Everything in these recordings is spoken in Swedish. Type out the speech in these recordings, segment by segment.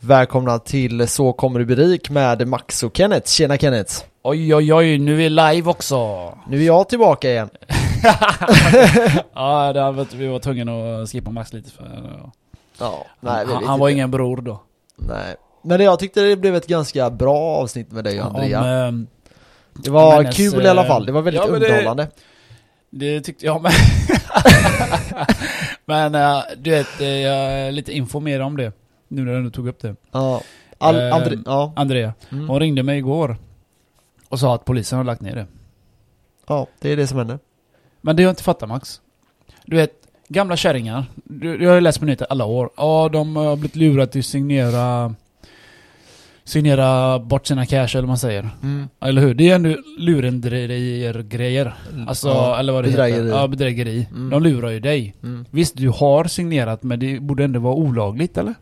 Välkomna till Så kommer du bli rik med Max och Kenneth. Tjena Kenneth! Oj oj oj, nu är vi live också! Nu är jag tillbaka igen. ja, det var, vi var tvungna att skippa Max lite för... Ja, nej, han, han var ingen bror då. Nej. Men jag tyckte det blev ett ganska bra avsnitt med dig Andrea. Om, ehm, det var hennes, kul i alla eh, fall, det var väldigt ja, men det- underhållande. det tyckte jag med. Men eh, du vet, eh, jag är lite informerad om det. Nu när du tog upp det. Ja. All, Ehm, Andre, ja. Andrea, Mm. hon ringde mig igår. Och sa att polisen har lagt ner det. ja, det är det som händer. Men det jag inte fattar Max. Du vet, gamla kärringar. Du, jag har ju läst på nyheter alla år. Ja, de har blivit lurade till att signera... Signera bort sina cash eller vad man säger. Mm. Eller hur? Det är ändå lurendrejer-grejer. Alltså, Ja, eller vad det bedrägeri. heter. Ja, bedrägeri. Mm. De lurar ju dig. Mm. Visst, du har signerat men det borde ändå vara olagligt eller?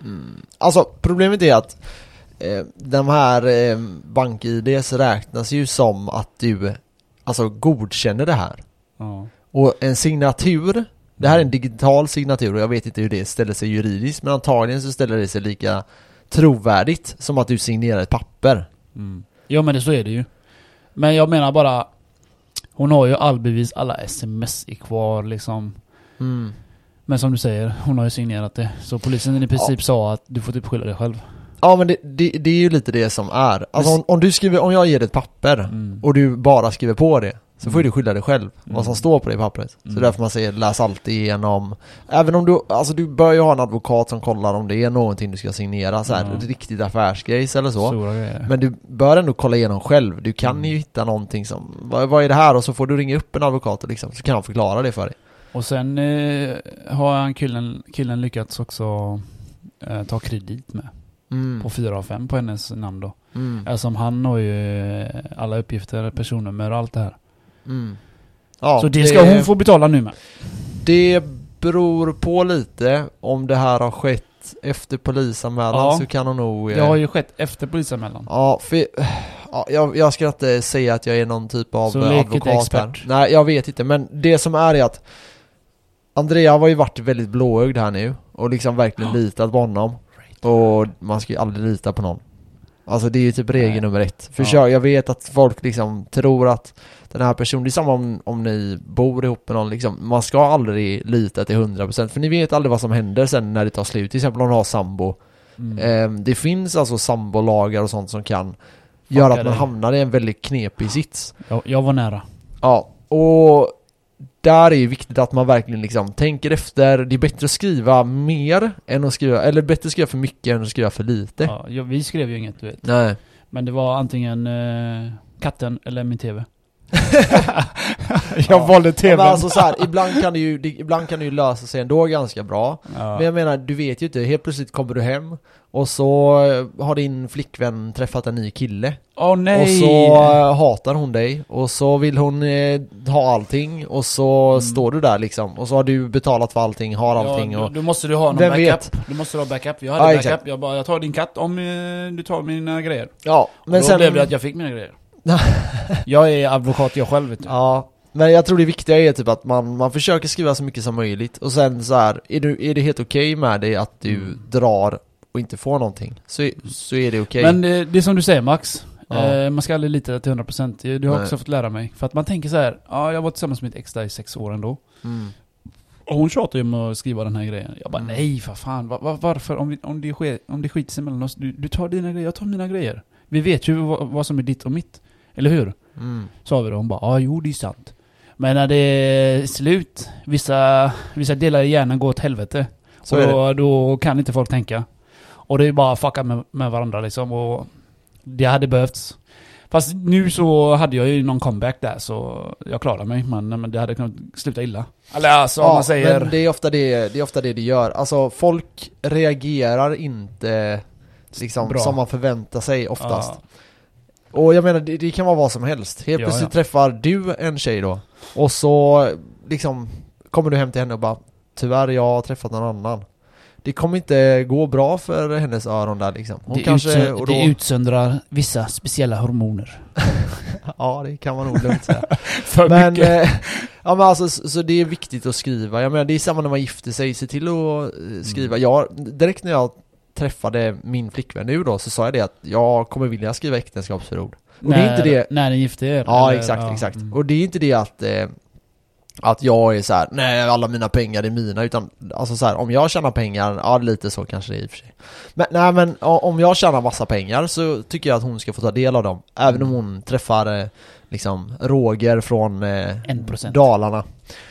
Mm. Alltså problemet är att eh, de här eh, bank-IDs räknas ju som att du alltså godkänner det här. Ja. Och en signatur, det här är en digital signatur och jag vet inte hur det ställer sig juridiskt men antagligen så ställer det sig lika trovärdigt som att du signerar ett papper. Mm. Ja men det, så är det ju. Men jag menar bara... Hon har ju all bevis, alla sms är kvar liksom. Mm. Men som du säger, hon har ju signerat det. Så polisen i princip sa att du får typ skylla dig själv. Ja men det, det, det är ju lite det som är. Alltså om, om du skriver, om jag ger dig ett papper Mm. och du bara skriver på det så får Mm. du skylla dig själv vad som Mm. står på det pappret. Så Mm. därför man säger läs alltid igenom Även om du, alltså du bör ju ha en advokat som kollar om det är någonting du ska signera så här, Ja. ett riktigt affärsgrejs eller så. Men du bör ändå kolla igenom själv, du kan Mm. ju hitta någonting som vad, vad är det här? Och så får du ringa upp en advokat och liksom, så kan han förklara det för dig Och sen eh, har han killen, killen lyckats också eh, ta kredit med. mm. På 4 av 5 på hennes namn då. Mm. Eftersom han har ju eh, alla uppgifter, personnummer och allt det här. Mm. Ja, så det ska hon få betala nu med. Det beror på lite om det här har skett efter polisanmälan Ja. så kan hon nog eh, Det har ju skett efter polisanmälan. Ja, för ja, jag, jag ska inte säga att jag är någon typ av Så advokat här. expert. Nej, jag vet inte, men det som är är att Andrea har ju varit väldigt blåögd här nu och liksom verkligen Ja. litat på honom. Och man ska ju aldrig lita på någon. Alltså det är ju typ regel Nej. nummer ett. Försök, jag vet att folk liksom tror att den här personen, det är samma om, om ni bor ihop med någon liksom, man ska aldrig lita till 100% för ni vet aldrig vad som händer sen när det tar slut. Till exempel om du har sambo. Mm. Ehm, det finns alltså sambolagar och sånt som kan göra att man hamnar i en väldigt knepig sits. Jag, jag var nära. Ja, och där är ju viktigt att man verkligen liksom tänker efter. Det är bättre att skriva mer än att skriva, eller bättre att skriva för mycket än att skriva för lite. Ja, vi skrev ju inget du vet. Nej. Men det var antingen eh, katten eller min TV. Jag valde Ja, men alltså så här, ibland kan det ju, ibland kan det ju lösa sig ändå ganska bra. Ja. Men jag menar, du vet ju inte, helt plötsligt kommer du hem och så har din flickvän träffat en ny kille. Åh nej! Och så eh, hatar hon dig och så vill hon eh, ha allting och så Mm. står du där liksom och så har du betalat för allting, har allting ja, och då, måste du ha någon backup. vet? Du måste ha backup. Jag Ja, hade exakt. backup. Jag bara, jag tar din katt om eh, du tar mina grejer. Ja, Men men då sen blev det att jag fick mina grejer. jag är advokat jag själv vet du. Ja, men jag tror det viktiga är typ att man, man försöker skriva så mycket som möjligt och sen så här, är, du, är det helt okej med dig att du Mm. drar och inte får någonting så, så är det okej. Men det, det är som du säger Max. Ja. Eh, man ska aldrig lita till 100%. Det det har Nej. också fått lära mig. För att man tänker så här, ja jag var tillsammans med mitt ex där i sex år ändå. Mm. Och hon tjatar ju om att skriva den här grejen. Jag bara Mm. nej för fan, var, var, varför? Om, vi, om, det sker, om det skiter sig mellan oss, du, du tar dina grejer, jag tar mina grejer. Vi vet ju vad, vad som är ditt och mitt. Eller hur? Mm. Sa vi då. Hon bara ja jo det är sant. Men när det är slut, vissa, vissa delar i hjärnan går åt helvete. Så och då, då kan inte folk tänka. Och det är bara att fucka med, med varandra liksom. Och det hade behövts. Fast nu så hade jag ju någon comeback där så jag klarade mig. Men, men det hade kunnat sluta illa. Eller alltså om man säger... men det är, ofta det, det är ofta det det gör. Alltså folk reagerar inte liksom Bra. som man förväntar sig oftast. Ja. Och jag menar, det, det kan vara vad som helst. Helt Ja, plötsligt ja. träffar du en tjej då, och så liksom kommer du hem till henne och bara Tyvärr, jag har träffat någon annan. Det kommer inte gå bra för hennes öron där liksom. Hon det, kanske, utsö- och då, det utsöndrar vissa speciella hormoner. Ja, det kan man nog lugnt säga. För men, mycket. eh, ja men alltså, så, så det är viktigt att skriva. Jag menar, det är samma när man gifter sig, se till att eh, skriva. Mm. Jag, direkt när jag träffade min flickvän nu då så sa jag det att jag kommer vilja skriva äktenskapsförord. Och det när, är inte det... När ni gifte er? Ja eller? exakt, Ja, exakt. mm. Och det är inte det att eh, att jag är så här, nej alla mina pengar är mina utan alltså så här, om jag tjänar pengar, ja lite så kanske det är i och för sig. Men nej men om jag tjänar massa pengar så tycker jag att hon ska få ta del av dem. Även om hon träffar eh, liksom Roger från eh. Dalarna.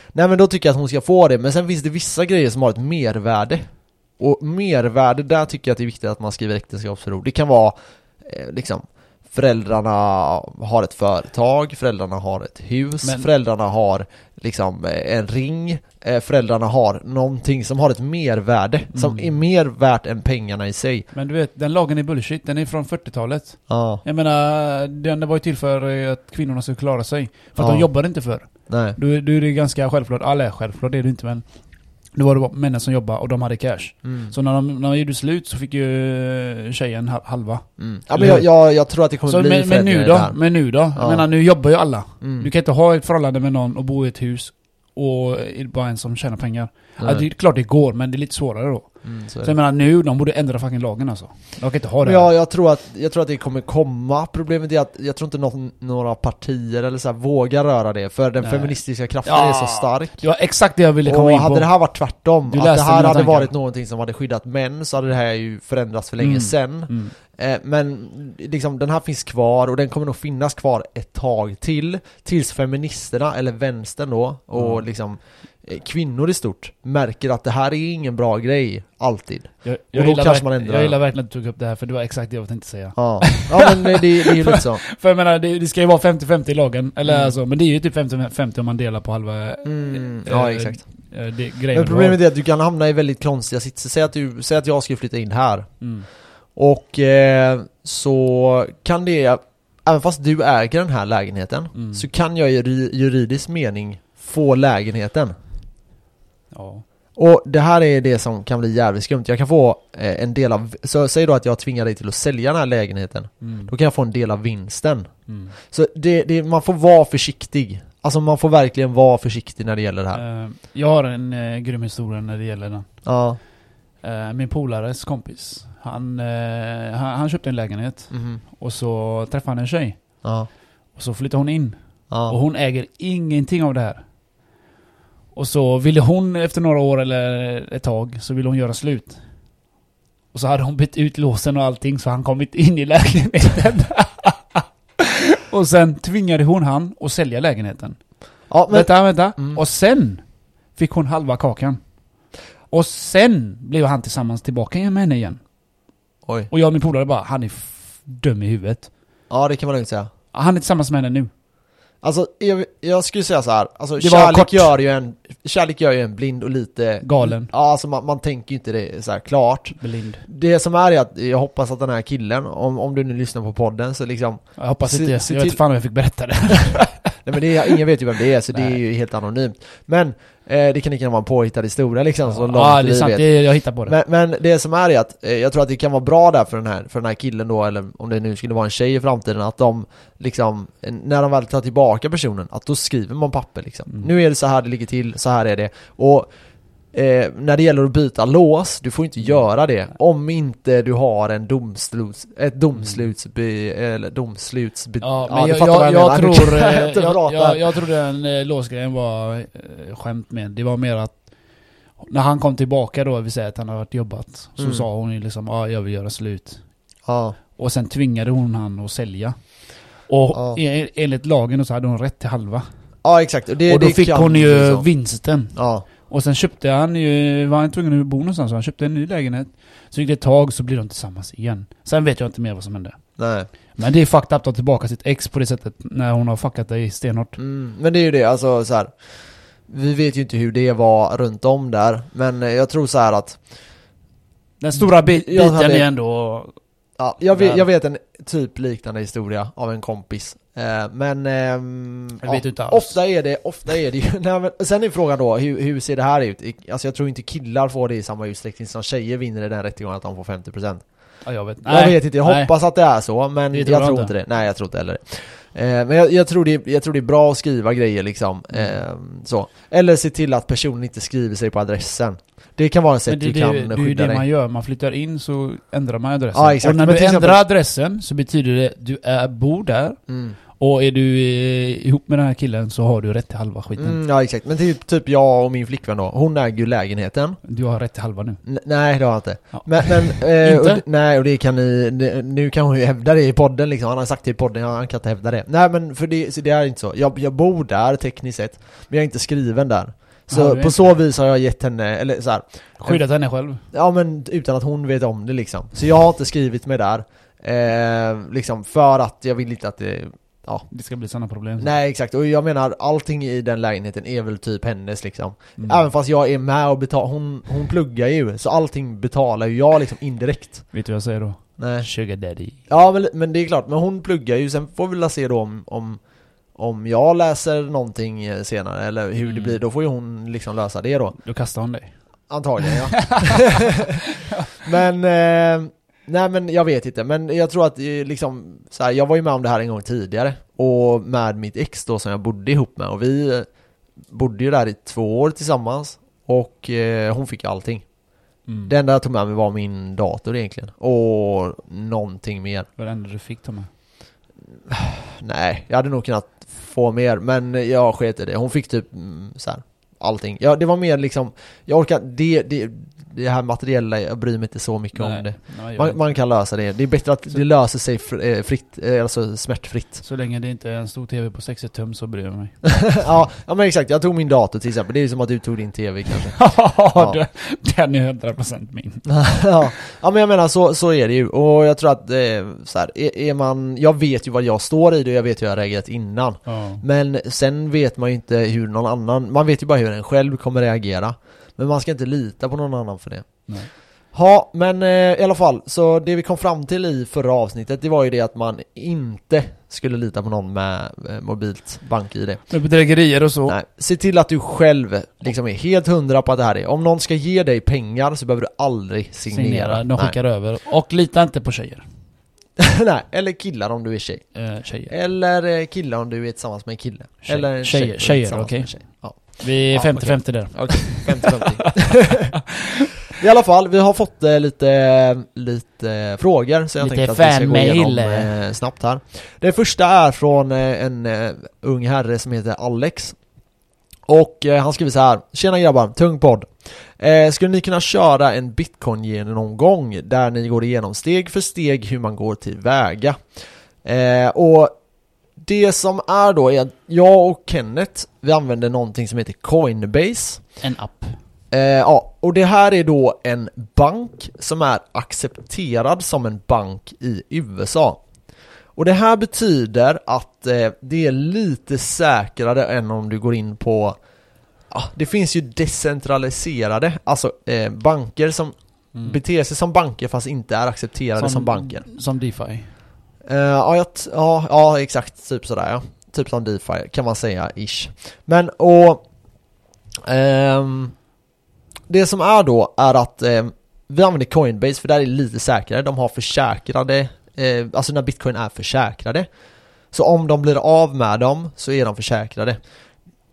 Nej men då tycker jag att hon ska få det, men sen finns det vissa grejer som har ett mervärde. Och mervärde, där tycker jag att det är viktigt att man skriver äktenskapsförord. Det kan vara eh, liksom Föräldrarna har ett företag, föräldrarna har ett hus, Men- föräldrarna har liksom eh, en ring, eh, föräldrarna har någonting som har ett mervärde, som Mm. är mer värt än pengarna i sig. Men du vet, den lagen är bullshit. Den är från 40-talet. Ja, Jag menar, den var ju till för att kvinnorna skulle klara sig. För att Ja. de jobbade inte för. nej. Du, du är det ganska självklart, eller självklart är det inte men det var det bara männen som jobbade och de hade cash. Mm. Så när de, när de gjorde slut så fick ju tjejen ha- halva. Mm. Ja men jag, jag, jag tror att det kommer Så bli men, men nu då? Men nu då? Ja. Jag menar nu jobbar ju alla. Mm. Du kan inte ha ett förhållande med någon och bo i ett hus och bara en som tjänar pengar. Nej. Ja, det är klart det går, men det är lite svårare då. Mm, så Så jag menar nu, de borde ändra fucking lagen alltså. De kan inte ha det. Ja, jag tror, att, jag tror att det kommer komma. Problemet är att jag tror inte någon, några partier eller så vågar röra det, för den Nej. feministiska kraften Ja. är så stark. Var exakt det jag ville komma Och in på. hade det här varit tvärtom, Du att det här hade tankar. varit någonting som hade skyddat män, så hade det här ju förändrats för länge Mm. sedan. Mm. Eh, men liksom, den här finns kvar och den kommer nog finnas kvar ett tag till, tills feministerna, eller vänstern då, och Mm. liksom eh, kvinnor i stort, märker att det här är ingen bra grej, alltid. Jag, då gillar kanske verk- man ändrar. Jag gillar verkligen att du tog upp det här, för det var exakt det jag tänkte säga. Ja, ja men det, det är ju lite så. För jag menar, det, det ska ju vara 50-50 i lagen, eller Mm. alltså, men det är ju typ 50-50 om man delar på halva... Mm, eh, ja exakt. eh, det, Men problemet är att du kan hamna i väldigt konstiga sitser. Säg att, du, säg att jag skulle flytta in här. Mm. Och eh, så kan det, även fast du äger den här lägenheten, Mm. så kan jag i juri- juridisk mening få lägenheten. Ja. Och det här är det som kan bli jävligt skumt. Jag kan få eh, en del av, så säg då att jag tvingar dig till att sälja den här lägenheten. Mm. Då kan jag få en del av vinsten. Mm. Så det, det, man får vara försiktig. Alltså man får verkligen vara försiktig när det gäller det här. Eh, jag har en uh, grym historia när det gäller den. Ja. Eh, min polares kompis, han, eh, han, han köpte en lägenhet Mhm. och så träffade han en tjej. Ja. Och så flyttade hon in. Och Ja. hon äger ingenting av det här. Och så ville hon efter några år eller ett tag så ville hon göra slut. Och så hade hon bytt ut låsen och allting så han kom inte in i lägenheten. och sen tvingade hon han att sälja lägenheten. Ja, men, vänta, vänta. Mm. Och sen fick hon halva kakan. Och sen blev han tillsammans tillbaka med henne igen. Oj. Och jag och min polare bara, han är dum i huvudet. Ja, det kan man lugnt säga. Han är tillsammans med henne nu. Alltså, jag, jag skulle säga så här. alltså Det var kärlek gör, ju en, kärlek gör ju en blind och lite... Galen. Ja, alltså man, man tänker ju inte det så här klart. Blind. Det som är är att jag hoppas att den här killen, om, om du nu lyssnar på podden så liksom... Jag hoppas Se- inte, se jag vet till- fan om jag fick berätta det. Nej men det är, ingen vet ju vem det är så det är Nej. ju helt anonymt. Men eh, det kan lika gärna vara en påhittad historia liksom, långt ja, det är sant. Det, jag hittar på det. Men, men det som är är att eh, jag tror att det kan vara bra där för den, här, för den här killen då, eller om det nu skulle vara en tjej i framtiden, att de liksom, när de väl tar tillbaka personen, att då skriver man papper liksom. Mm. Nu är det så här det ligger till, så här är det. Och eh, när det gäller att byta lås, du får inte göra det om inte du har en domsluts, ett domslutsbe, eller domslutsbe... ja, men du jag, jag, jag jag, tror... Jag eh, jag, jag, tror den eh, låsgrejen var eh, skämt med. Det var mer att när han kom tillbaka då, vi säger att han har varit jobbat, så Mm. sa hon ju liksom ja, jag vill göra slut. Ja, Och sen tvingade hon han att sälja. Och Ja. e- enligt lagen så hade hon rätt till halva. ja exakt. Och, det, och då fick hon ju så. vinsten. Ja. Och sen köpte han ju, var han tvungen att bo någonstans, så han köpte en ny lägenhet. Så gick det ett tag så blir de tillsammans igen. Sen vet jag inte mer vad som hände. Nej. Men det är fucked up att ta tillbaka sitt ex på det sättet när hon har fuckat dig stenhårt. Mm, men det är ju det, alltså så här. Vi vet ju inte hur det var runt om där, men jag tror så här att Den stora bi- biten hade- är ändå... Ja, jag vet, Ja. jag vet en typ liknande historia av en kompis. Eh, men... ehm, ja. Ofta är det, ofta är det ju... Nej, men, sen är frågan då, hur, hur ser det här ut? Alltså jag tror inte killar får det i samma utsträckning som tjejer vinner i den rättegången att de får 50%. Ja, jag vet. jag vet inte, jag nej. hoppas att det är så, men jag tror inte inte. det. Nej, jag tror inte heller det. Eh, men jag, jag, tror det, jag tror det är bra att skriva grejer liksom, Mm. eh, så. Eller se till att personen inte skriver sig på adressen. Det kan vara ett sätt det, du det, kan det är ju skydda det dig. man gör, man flyttar in så ändrar man adressen. Ja, exakt. Och när Men du ändrar exempel- adressen så betyder det att du är, bor där Mm. Och är du eh, ihop med den här killen så har du rätt till halva skiten. Mm, ja exakt, men typ, typ jag och min flickvän då, hon äger ju lägenheten Du har rätt till halva nu. N- nej det har jag inte. Ja. Men, men eh, Inte? och, nej och det kan ni, nu kan hon ju hävda det i podden liksom, han har sagt det i podden, han kan inte hävda det. Nej men för det, det är inte så. Jag, jag bor där tekniskt sett, men jag är inte skriven där. Så Ja, på inte så vis har jag gett henne, eller så här, Skyddat henne själv. ja men utan att hon vet om det liksom. Så jag har inte skrivit mig där, eh, liksom för att jag vill inte att det Det ska bli sådana problem. Nej exakt, och jag menar allting i den lägenheten är väl typ hennes liksom Mm. Även fast jag är med och betalar, hon, hon pluggar ju, så allting betalar ju jag liksom indirekt Vet du vad jag säger då? Nej Sugar daddy. Ja men, men det är klart, men hon pluggar ju, sen får vi väl se då om, om om jag läser någonting senare eller hur det Mm. blir, då får ju hon liksom lösa det då Då kastar hon dig. Antagligen ja Men, eh, nej men jag vet inte, men jag tror att eh, liksom så här, jag var ju med om det här en gång tidigare Och med mitt ex då som jag bodde ihop med och vi eh, bodde ju där i två år tillsammans Och eh, hon fick allting Mm. Det enda jag tog med mig var min dator egentligen Och någonting mer var det enda du fick ta med. Nej, jag hade nog kunnat få mer men jag sket i det. Hon fick typ mm, så här, allting. Ja, det var mer liksom, jag orkar, det, det, det här materiella, jag bryr mig inte så mycket om det. Nej, Man, man kan lösa det. Det är bättre att det löser sig eh, fritt, eh, alltså smärtfritt. Så länge det inte är en stor TV på 60 tum så bryr jag mig. ja, ja men exakt, jag tog min dator till exempel. Det är som att du tog din TV kanske. ja, den är 100% min. ja. ja, men jag menar så, så är det ju. Och jag tror att, eh, så här, är, är man, jag vet ju vad jag står i det och jag vet hur jag har reagerat innan. Ja. Men sen vet man ju inte hur någon annan, man vet ju bara hur en själv kommer reagera. Men man ska inte lita på någon annan för det. Nej. Ja, men eh, i alla fall, så det vi kom fram till i förra avsnittet, det var ju det att man inte skulle lita på någon med eh, mobilt bank-id. Med bedrägerier och så. Nej, se till att du själv liksom är helt hundra på att det här är. Om någon ska ge dig pengar så behöver du aldrig signera. Signera, de Nej. skickar över. Och lita inte på tjejer. Nej, eller killar om du är tjej. Eh, tjejer. Eller eh, killar om du är tillsammans med en kille. Tjej- Eller tjejer- tjejer, tillsammans okej. Ja. Vi är Ja, 50-50 där. Okej, 50-50. I alla fall, vi har fått eh, lite, lite frågor så jag Lite tänkte att vi ska gå igenom eh, snabbt här. Det första är från eh, en eh, ung herre som heter Alex. Och eh, han skriver så här. Tjena grabbar, tung podd. Eh, skulle ni kunna köra en bitcoin-genomgång där ni går igenom steg för steg hur man går tillväga? Eh, och det som är då är att jag och Kenneth, vi använder någonting som heter Coinbase. En app. Eh, ja, och det här är då en bank som är accepterad som en bank i USA. Och det här betyder att eh, det är lite säkrare än om du går in på Ja, det finns ju decentraliserade, alltså eh, banker som Mm. beter sig som banker fast inte är accepterade som, banker. Som DeFi. Eh, ja, ja, ja, exakt, typ sådär ja. Typ som DeFi kan man säga, ish. Men och ehm, Det som är då är att ehm, vi använder Coinbase för där är det lite säkrare, de har försäkrade eh, Alltså när bitcoin är försäkrade Så om de blir av med dem så är de försäkrade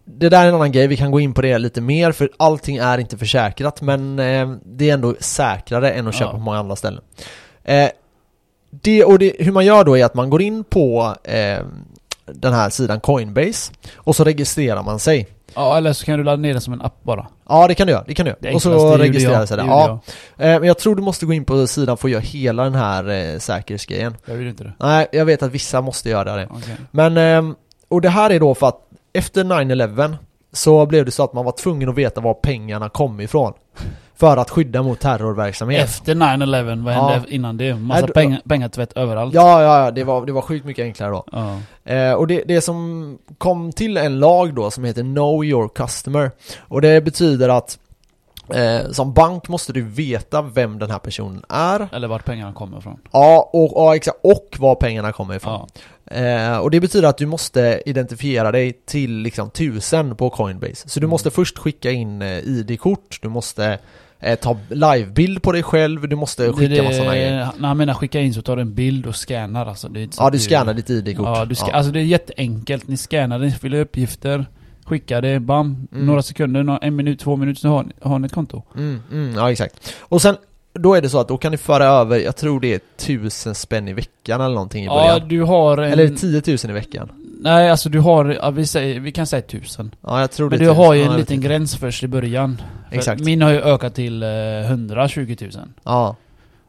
Det där är en annan grej, vi kan gå in på det lite mer för allting är inte försäkrat men eh, det är ändå säkrare än att köpa Ja. på många andra ställen det, och det, hur man gör då är att man går in på eh, den här sidan Coinbase och så registrerar man sig. Ja, eller så kan du ladda ner den som en app bara. Ja det kan du göra, det kan du Det göra. Och enklaste, så det registrerar sig där. Det Ja. Eh, men jag tror du måste gå in på sidan för att göra hela den här eh, säkerhetsgrejen. Jag vill inte det. Nej, jag vet att vissa måste göra det. Okej. Men, ehm, och det här är då för att efter 9-11 så blev det så att man var tvungen att veta var pengarna kom ifrån. För att skydda mot terrorverksamhet. Efter 9-11, vad Ja. hände innan det? Massa Nej, pengar, pengatvätt överallt. Ja, ja, ja, det var, det var sjukt mycket enklare då. Ja. Eh, och det, det som kom till en lag då som heter Know Your Customer och det betyder att eh, som bank måste du veta vem den här personen är Eller vart pengarna kommer ifrån. Ja, och, ja exakt, och var pengarna kommer ifrån Ja. eh, Och det betyder att du måste identifiera dig till liksom tusen på Coinbase Så du Mm. måste först skicka in eh, ID-kort, du måste eh, ta livebild på dig själv, du måste skicka det, massa sådana grejer. När han menar skicka in så tar du en bild och scannar alltså. Det är Ja, du scannar ditt ID-kort. Ja, du ska, Alltså det är jätteenkelt. Ni scannar det, fyller uppgifter, skickar det, bam. Mm. Några sekunder, en minut, två minuter så har, har ni ett konto. Mm, mm, ja exakt. Och sen, då är det så att då kan ni föra över, jag tror det är tusen spänn i veckan eller någonting i Ja, början. du har en... Eller 10 000 i veckan. Nej, alltså du har, ja, vi, säger, vi kan säga tusen. Ja, jag tror Men det du är har ju 1000. en Ja, liten gräns först i början. För Exakt. Min har ju ökat till eh, 120 000. Ja,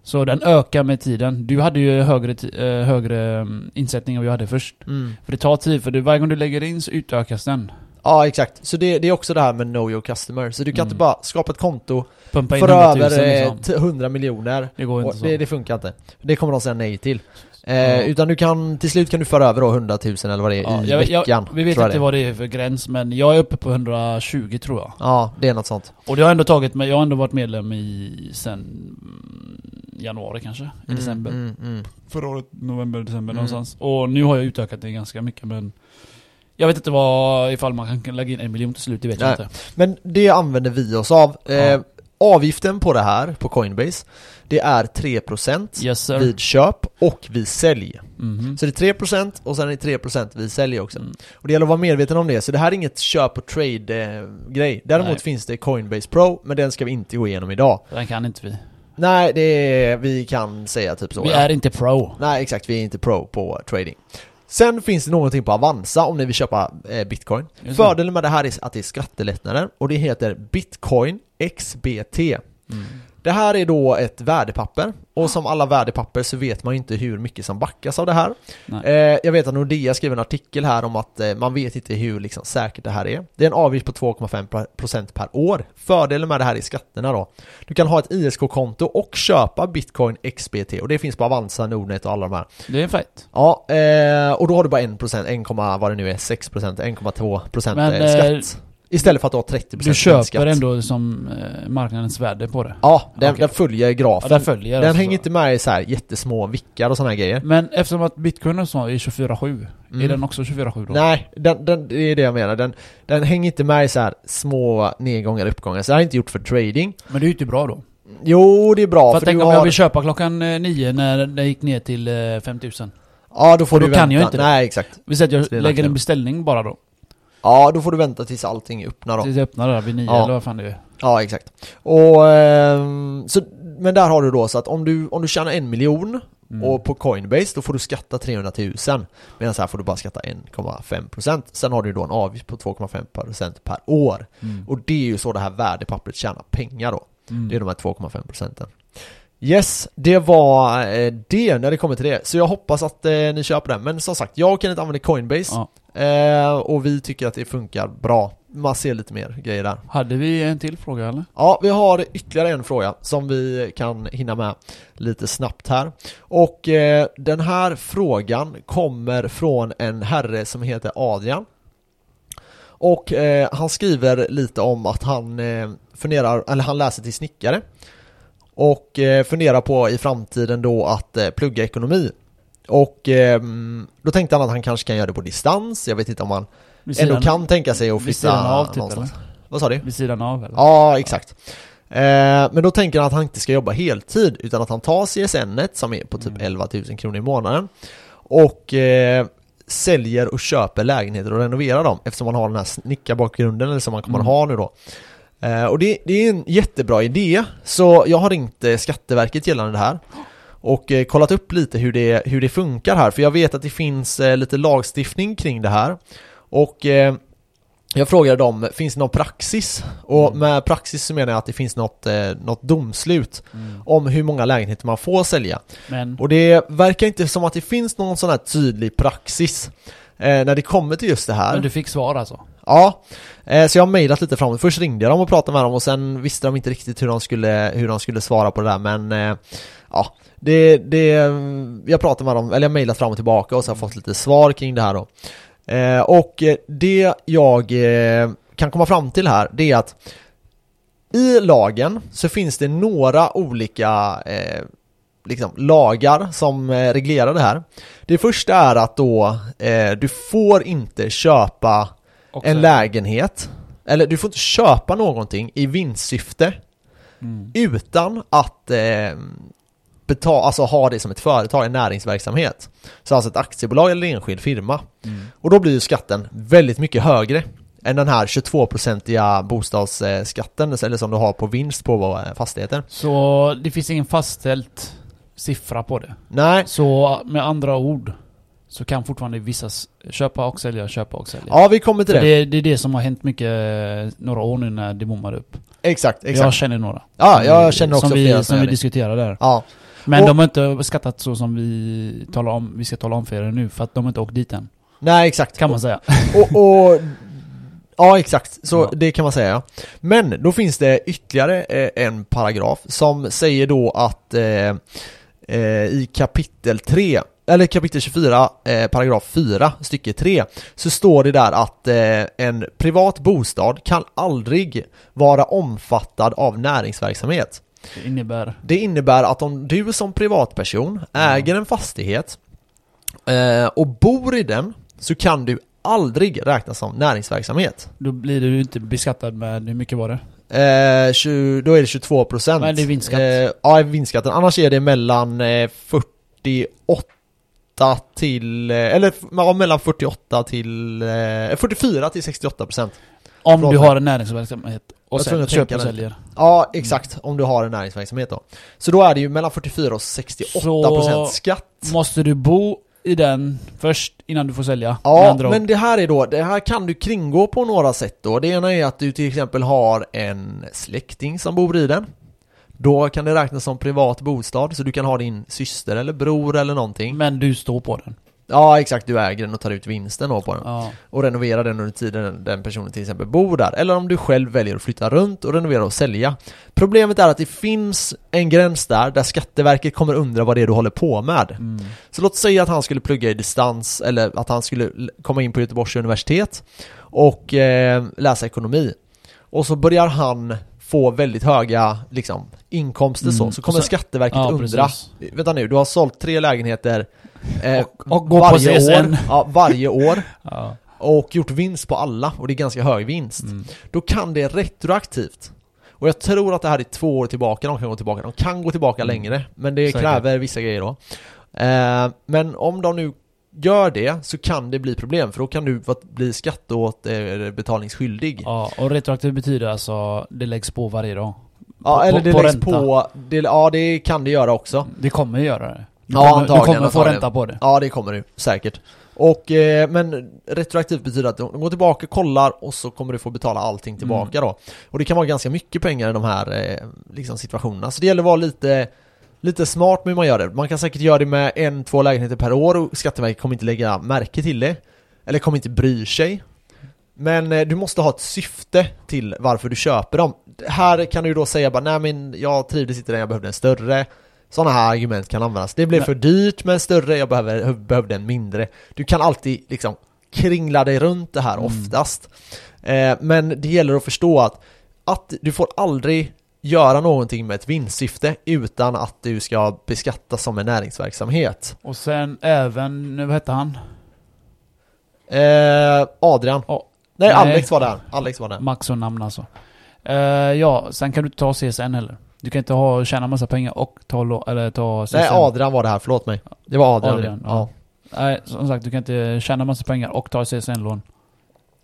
Så den ökar med tiden. Du hade ju högre, eh, högre mm, insättning än vad jag hade först. mm. För det tar tid, för det, varje gång du lägger in så utökas den. Ja exakt. Så det, det är också det här med know your customer. Så du kan Mm. inte bara skapa ett konto, Pumpa in föra 100 000 över eh, liksom. t- 100 miljoner. Det går inte så. det, det funkar inte. Det kommer de säga nej till. Eh, Ja. Utan du kan, till slut kan du föra över då 100 000 eller vad det är Ja, i jag, veckan. jag, vi vet inte det. vad det är för gräns, men jag är uppe på 120 tror jag. Ja, det är något sånt. Och det har ändå tagit mig, jag har ändå varit medlem i sen mm, januari kanske, i Mm, december. Mm, mm. Förra året, november, december Mm. någonstans. Och nu har jag utökat det ganska mycket men Jag vet inte vad, ifall man kan lägga in en miljon till slut, det vet jag Nej. inte. Men det använder vi oss av. Eh, Ja. Avgiften på det här, på Coinbase, det är 3% Yes sir. vid köp och vid sälj. Mhm. Så det är 3% och sen är det 3% vid sälj också. Mm. Och det gäller att vara medveten om det, så det här är inget köp och trade-grej. Däremot Nej. finns det Coinbase Pro, men den ska vi inte gå igenom idag. Den kan inte vi. Nej, det är, vi kan säga typ så. Vi ja. är inte pro. Nej, exakt, vi är inte pro på trading. Sen finns det någonting på Avanza om ni vill köpa eh, bitcoin. Fördelen med det här är att det är skattelättnader och det heter Bitcoin XBT. Mm. Det här är då ett värdepapper och som alla värdepapper så vet man ju inte hur mycket som backas av det här. Eh, jag vet att Nordea skrev en artikel här om att eh, man vet inte hur liksom, säkert det här är. Det är en avgift på 2,5% per år. Fördelen med det här är skatterna då. Du kan ha ett ISK-konto och köpa Bitcoin XBT och det finns på Avanza, Nordnet och alla de här. Det är fett. Ja, eh, och då har du bara 1%, 1, vad det nu är, 6%, 1,2% Men, eh, eh, skatt. Istället för att du har 30% Du köper skatt. ändå som eh, marknadens värde på det. Ja, den, Okej. den följer Ja, grafen. den följer den alltså. hänger inte med i så här jättesmå vickar och såna här grejer. Men eftersom att bitcoin och så är 24-7, är Mm. den också 24-7 då? Nej, den, den, det är det jag menar. Den, den hänger inte med i så här små nedgångar och uppgångar. Så det här är inte gjort för trading. Men det är ju inte bra då. Jo, det är bra för för tänk om har... jag vill köpa klockan eh, nio när det gick ner till eh, 5000. Ja, då får Då du kan vänta. jag inte. Nej, exakt. Vi säger att är jag lägger en beställning bara då. Ja, då får du vänta tills allting öppnar då. Tills jag öppnar det där vid nio Ja. eller vad fan det är. Ja, exakt. Och, ehm, så, men där har du då så att om du, om du tjänar en miljon Mm. och på Coinbase då får du skatta 300 000 Medan här får du bara skatta 1,5% Sen har du då en avgift på 2,5% per år Mm. Och det är ju så det här värdepappret tjänar pengar då Mm. Det är de här 2,5 procenten. Yes, det var eh, det när det kommer till det. Så jag hoppas att eh, ni köper den. Men som sagt, jag och Kenneth använder Coinbase. Ja. Eh, och vi tycker att det funkar bra. Man ser lite mer grejer där. Hade vi en till fråga eller? Ja, vi har ytterligare en fråga som vi kan hinna med lite snabbt här. Och eh, den här frågan kommer från en herre som heter Adrian. Och eh, han skriver lite om att han eh, funderar, eller han läser till snickare. Och eh, funderar på i framtiden då att eh, plugga ekonomi. Och eh, då tänkte han att han kanske kan göra det på distans. Jag vet inte om han Vid ändå sidan- kan tänka sig att flytta sidan av typ någonstans. eller? Vad sa du? Vid sidan av eller? Ja, exakt. Eh, men då tänker han att han inte ska jobba heltid utan att han tar CSN som är på typ Mm. 11 000 kronor i månaden och eh, säljer och köper lägenheter och renoverar dem eftersom man har den här snickarbakgrunden eller som man kommer Mm. ha nu då. Eh, och det, det är en jättebra idé så jag har ringt eh, Skatteverket gällande det här och eh, kollat upp lite hur det, hur det funkar här för jag vet att det finns eh, lite lagstiftning kring det här och eh, jag frågade dem, finns det någon praxis? Och Mm. med praxis så menar jag att det finns något, eh, något domslut Mm. om hur många lägenheter man får sälja. Men, Och det verkar inte som att det finns någon sån här tydlig praxis eh, när det kommer till just det här. men du fick svar alltså? Ja, eh, så jag har mejlat lite framåt. Först ringde jag dem och pratade med dem och sen visste de inte riktigt hur de skulle, hur de skulle svara på det där men ja, det, det, jag pratade med dem, eller jag mejlat fram och tillbaka och så har jag fått lite svar kring det här då. Eh, och eh, det jag eh, kan komma fram till här, det är att i lagen så finns det några olika eh, liksom, lagar som eh, reglerar det här. Det första är att då eh, du får inte köpa Också- en lägenhet eller du får inte köpa någonting i vinstsyfte Mm. utan att betala, alltså ha det som ett företag, en näringsverksamhet. Så alltså ett aktiebolag eller enskild firma. Mm. Och då blir ju skatten väldigt mycket högre än den här 22-procentiga bostadsskatten, eller som du har på vinst på fastigheter. Så det finns ingen fastställt siffra på det. Nej, Så med andra ord så kan fortfarande vissa köpa och sälja, köpa och sälja. ja vi kommer till det. det, det är det som har hänt mycket eh, några år nu när det bommar upp. Exakt, Jag exakt. känner några. Ja, jag känner också som vi, flera Som vi det. diskuterar där. Ja, Men Och- de har inte beskattat så som vi, talar om, vi ska tala om för er nu, för att de har inte åkt dit än. nej exakt. Kan man säga. Och, och Ja exakt, så Ja. det kan man säga. Men då finns det ytterligare eh, en paragraf som säger då att eh, eh, i kapitel 3, eller kapitel 24, eh, paragraf 4, stycke 3, så står det där att eh, en privat bostad kan aldrig vara omfattad av näringsverksamhet. Det innebär... Det innebär att om du som privatperson äger en fastighet eh, och bor i den så kan du aldrig räknas som näringsverksamhet. Då blir du inte beskattad med, hur mycket var det? Eh, 20, då är det 22% Men det är vinstskatt. Eh, ja, vinstskatten. Annars är det mellan eh, 48 till, eh, eller ja, mellan 48 till, eh, 44 till 68%. Om Förlåt du har en näringsverksamhet och Jag sen köper och säljer. Ja, exakt. Om du har en näringsverksamhet då. Så då är det ju mellan 44 och 68% Så- skatt. Måste du bo i den först innan du får sälja? Ja, men det här är då, det här kan du kringgå på några sätt då. Det ena är att du till exempel har en släkting som bor i den. Då kan det räknas som privat bostad, så du kan ha din syster eller bror eller någonting. Men du står på den. Ja, exakt, du äger den och tar ut vinsten då på den. Ja. Och renoverar den under tiden den personen till exempel bor där. Eller om du själv väljer att flytta runt och renovera och sälja. Problemet är att det finns en gräns där, där Skatteverket kommer undra vad det är du håller på med. Mm. Så låt säga att han skulle plugga i distans eller att han skulle komma in på Göteborgs universitet och eh, läsa ekonomi. Och så börjar han få väldigt höga liksom, inkomster så, Mm. så kommer så- Skatteverket Ja, undra. precis. Vänta nu, du har sålt tre lägenheter Och- och gå på varje CSN. år, ja, varje år Ja. och gjort vinst på alla och det är ganska hög vinst. Mm. Då kan det retroaktivt. Och jag tror att det här är två år tillbaka, de kan gå tillbaka. De kan gå tillbaka Mm. längre, men det Säkert. kräver vissa grejer då. Eh, men om de nu gör det så kan det bli problem, för då kan du bli skatteåterbetalningsskyldig. Ja, ja, och retroaktivt betyder alltså det läggs på varje dag. eller på- det på läggs ränta. på, det, ja det kan det göra också. Det kommer göra det. Du Ja, kommer, du antagligen, kommer få antagligen. ränta på det. Ja det kommer du, säkert. Och, eh, men retroaktivt betyder att de går tillbaka, kollar och så kommer du få betala allting tillbaka Mm. då. Och det kan vara ganska mycket pengar i de här eh, liksom situationerna. Så det gäller att vara lite, lite smart med hur man gör det. Man kan säkert göra det med en, två lägenheter per år och Skatteverket kommer inte lägga märke till det. Eller kommer inte bry sig. Men eh, du måste ha ett syfte till varför du köper dem. Här kan du då säga bara, nej men jag trivdes inte där, jag behövde en större. Sådana här argument kan användas. Det blev för dyrt med en större, jag behöver, behövde en mindre. Du kan alltid liksom kringla dig runt det här Mm. oftast. Eh, men det gäller att förstå att, att du får aldrig göra någonting med ett vinstsyfte utan att du ska beskattas som en näringsverksamhet. Och sen även, nu hette han? Eh, Adrian. Ja. Nej, Nej. Alex var där. Alex var där. Max och namn alltså. Eh, ja, sen kan du inte ta CSN heller. Du kan inte ha, tjäna massa pengar och ta, eller ta CSN. Nej, Adrian var det här, förlåt mig. Det var Adrian. Adrian, ja. ja. Nej, som sagt, du kan inte tjäna massa pengar och ta CSN-lån.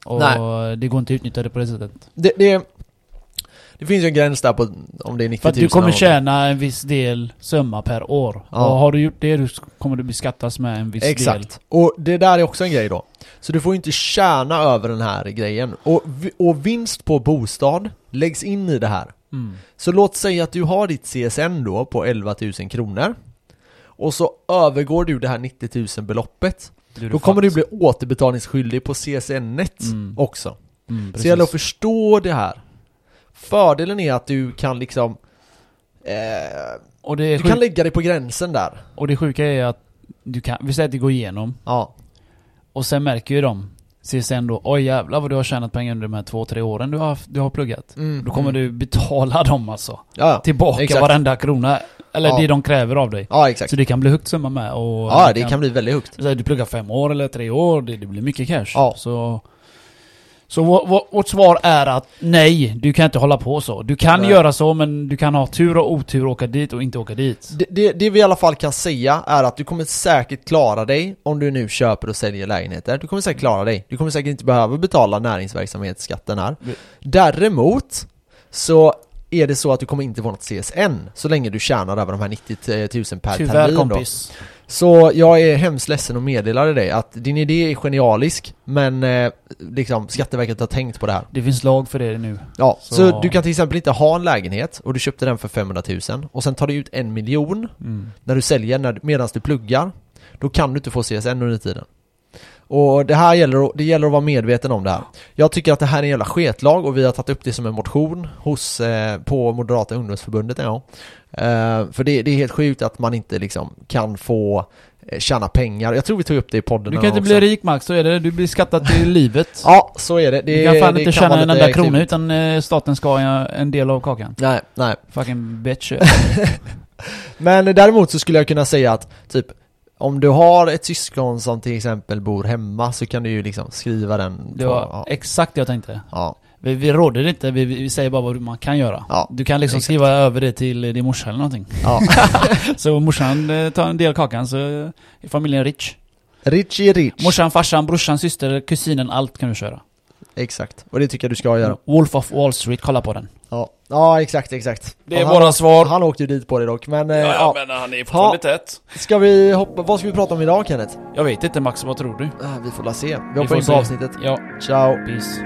Och Nej. det går inte att utnyttja det på det sättet. Det, det, det finns ju en gräns där på om det är 90 För 000 att du kommer tjäna en viss del summa per år. Ja. Och har du gjort det, kommer du beskattas med en viss del. Exakt. Och det där är också en grej då. Så du får ju inte tjäna över den här grejen. Och, och vinst på bostad läggs in i det här. Mm. Så låt säga att du har ditt CSN då på 11 000 kronor. Och så övergår du det här 90 000 beloppet. Då kommer du bli återbetalningsskyldig på CSN-et Mm. också. Mm, Så gäller att förstå det här. Fördelen är att du kan liksom eh, Du kan lägga dig på gränsen där. och det sjuka är att du kan, vi säger att det går igenom. Ja. Och sen märker ju de, CSN då, oj jävlar vad du har tjänat pengar under de här två, tre åren du har, du har pluggat. Mm. Då kommer du betala dem alltså. Ja, Tillbaka Exakt. varenda krona. Eller Ja. det de kräver av dig. ja exakt. Så det kan bli högt summa med och... Ja, det kan bli väldigt högt. Du pluggar fem år eller tre år, det, det blir mycket cash. Ja. Så... Så vår, vår, vårt svar är att nej, du kan inte hålla på så. Du kan Nej. göra så, men du kan ha tur och otur och åka dit och inte åka dit. Det, det, det vi i alla fall kan säga är att du kommer säkert klara dig om du nu köper och säljer lägenheter. Du kommer säkert klara dig. Du kommer säkert inte behöva betala näringsverksamhetsskatten här. Däremot så är det så att du kommer inte få något CSN så länge du tjänar över de här 90 000 per Tyvärr termin då. kompis. Så jag är hemskt ledsen att meddela dig att din idé är genialisk men eh, liksom Skatteverket har tänkt på det här. Det finns lag för det nu. Ja, så. Så- du kan till exempel inte ha en lägenhet och du köpte den för 500 000 och sen tar du ut en miljon Mm. när du säljer medan du pluggar Då kan du inte få CSN under tiden Och det här gäller, det gäller att vara medveten om det här Jag tycker att det här är en jävla sketlag och vi har tagit upp det som en motion hos, eh, på Moderata ungdomsförbundet en gång eh, För det, det är helt sjukt att man inte liksom kan få eh, tjäna pengar Jag tror vi tog upp det i podden Du kan inte gång bli också. rik Max, så är det. Du blir skattad till livet. Ja, så är det, det du kan fan inte tjäna en enda krona utan eh, staten ska ha en del av kakan. Nej, nej Fucking bitch. Men däremot så skulle jag kunna säga att typ om du har ett syskon som till exempel bor hemma så kan du ju liksom skriva den Det på, var ja, exakt det jag tänkte. ja, Vi, vi råder inte, vi, vi säger bara vad man kan göra. Ja, du kan liksom exakt. skriva över det till din morsa eller någonting. ja. Så morsan eh, tar en del av kakan så är familjen rich. Richie Rich Morsan, farsan, brorsan, syster, kusinen, allt kan du köra. Exakt, och det tycker jag du ska göra Wolf of Wall Street, kolla på den. Ja, ja exakt, exakt Det är han, svar. Han åkte ju dit på det dock, men ja, ja. men han är fortfarande tätt. Ska vi hoppa, vad ska vi prata om idag Kenneth? Jag vet inte Max, vad tror du? Ah, Vi får la se, vi Vi hoppar får in på se. avsnittet Ja, Ciao peace.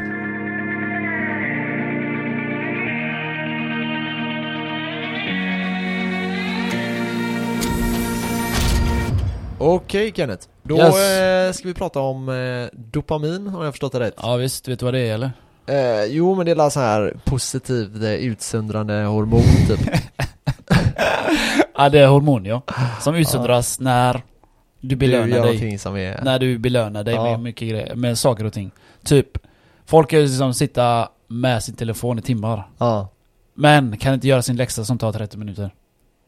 Okej Kenneth, då Yes. eh, ska vi prata om eh, dopamin om jag har förstått det rätt Ja visst, vet du vad det är eller? Eh, Jo men det är så här positivt utsöndrande hormon typ Ja det är hormon ja. Som utsöndras när du belönar du dig. som är... När du belönar dig Ja. med mycket grejer, med saker och ting. Typ, folk kan ju liksom sitta med sin telefon i timmar. Ja, Men kan inte göra sin läxa som tar 30 minuter.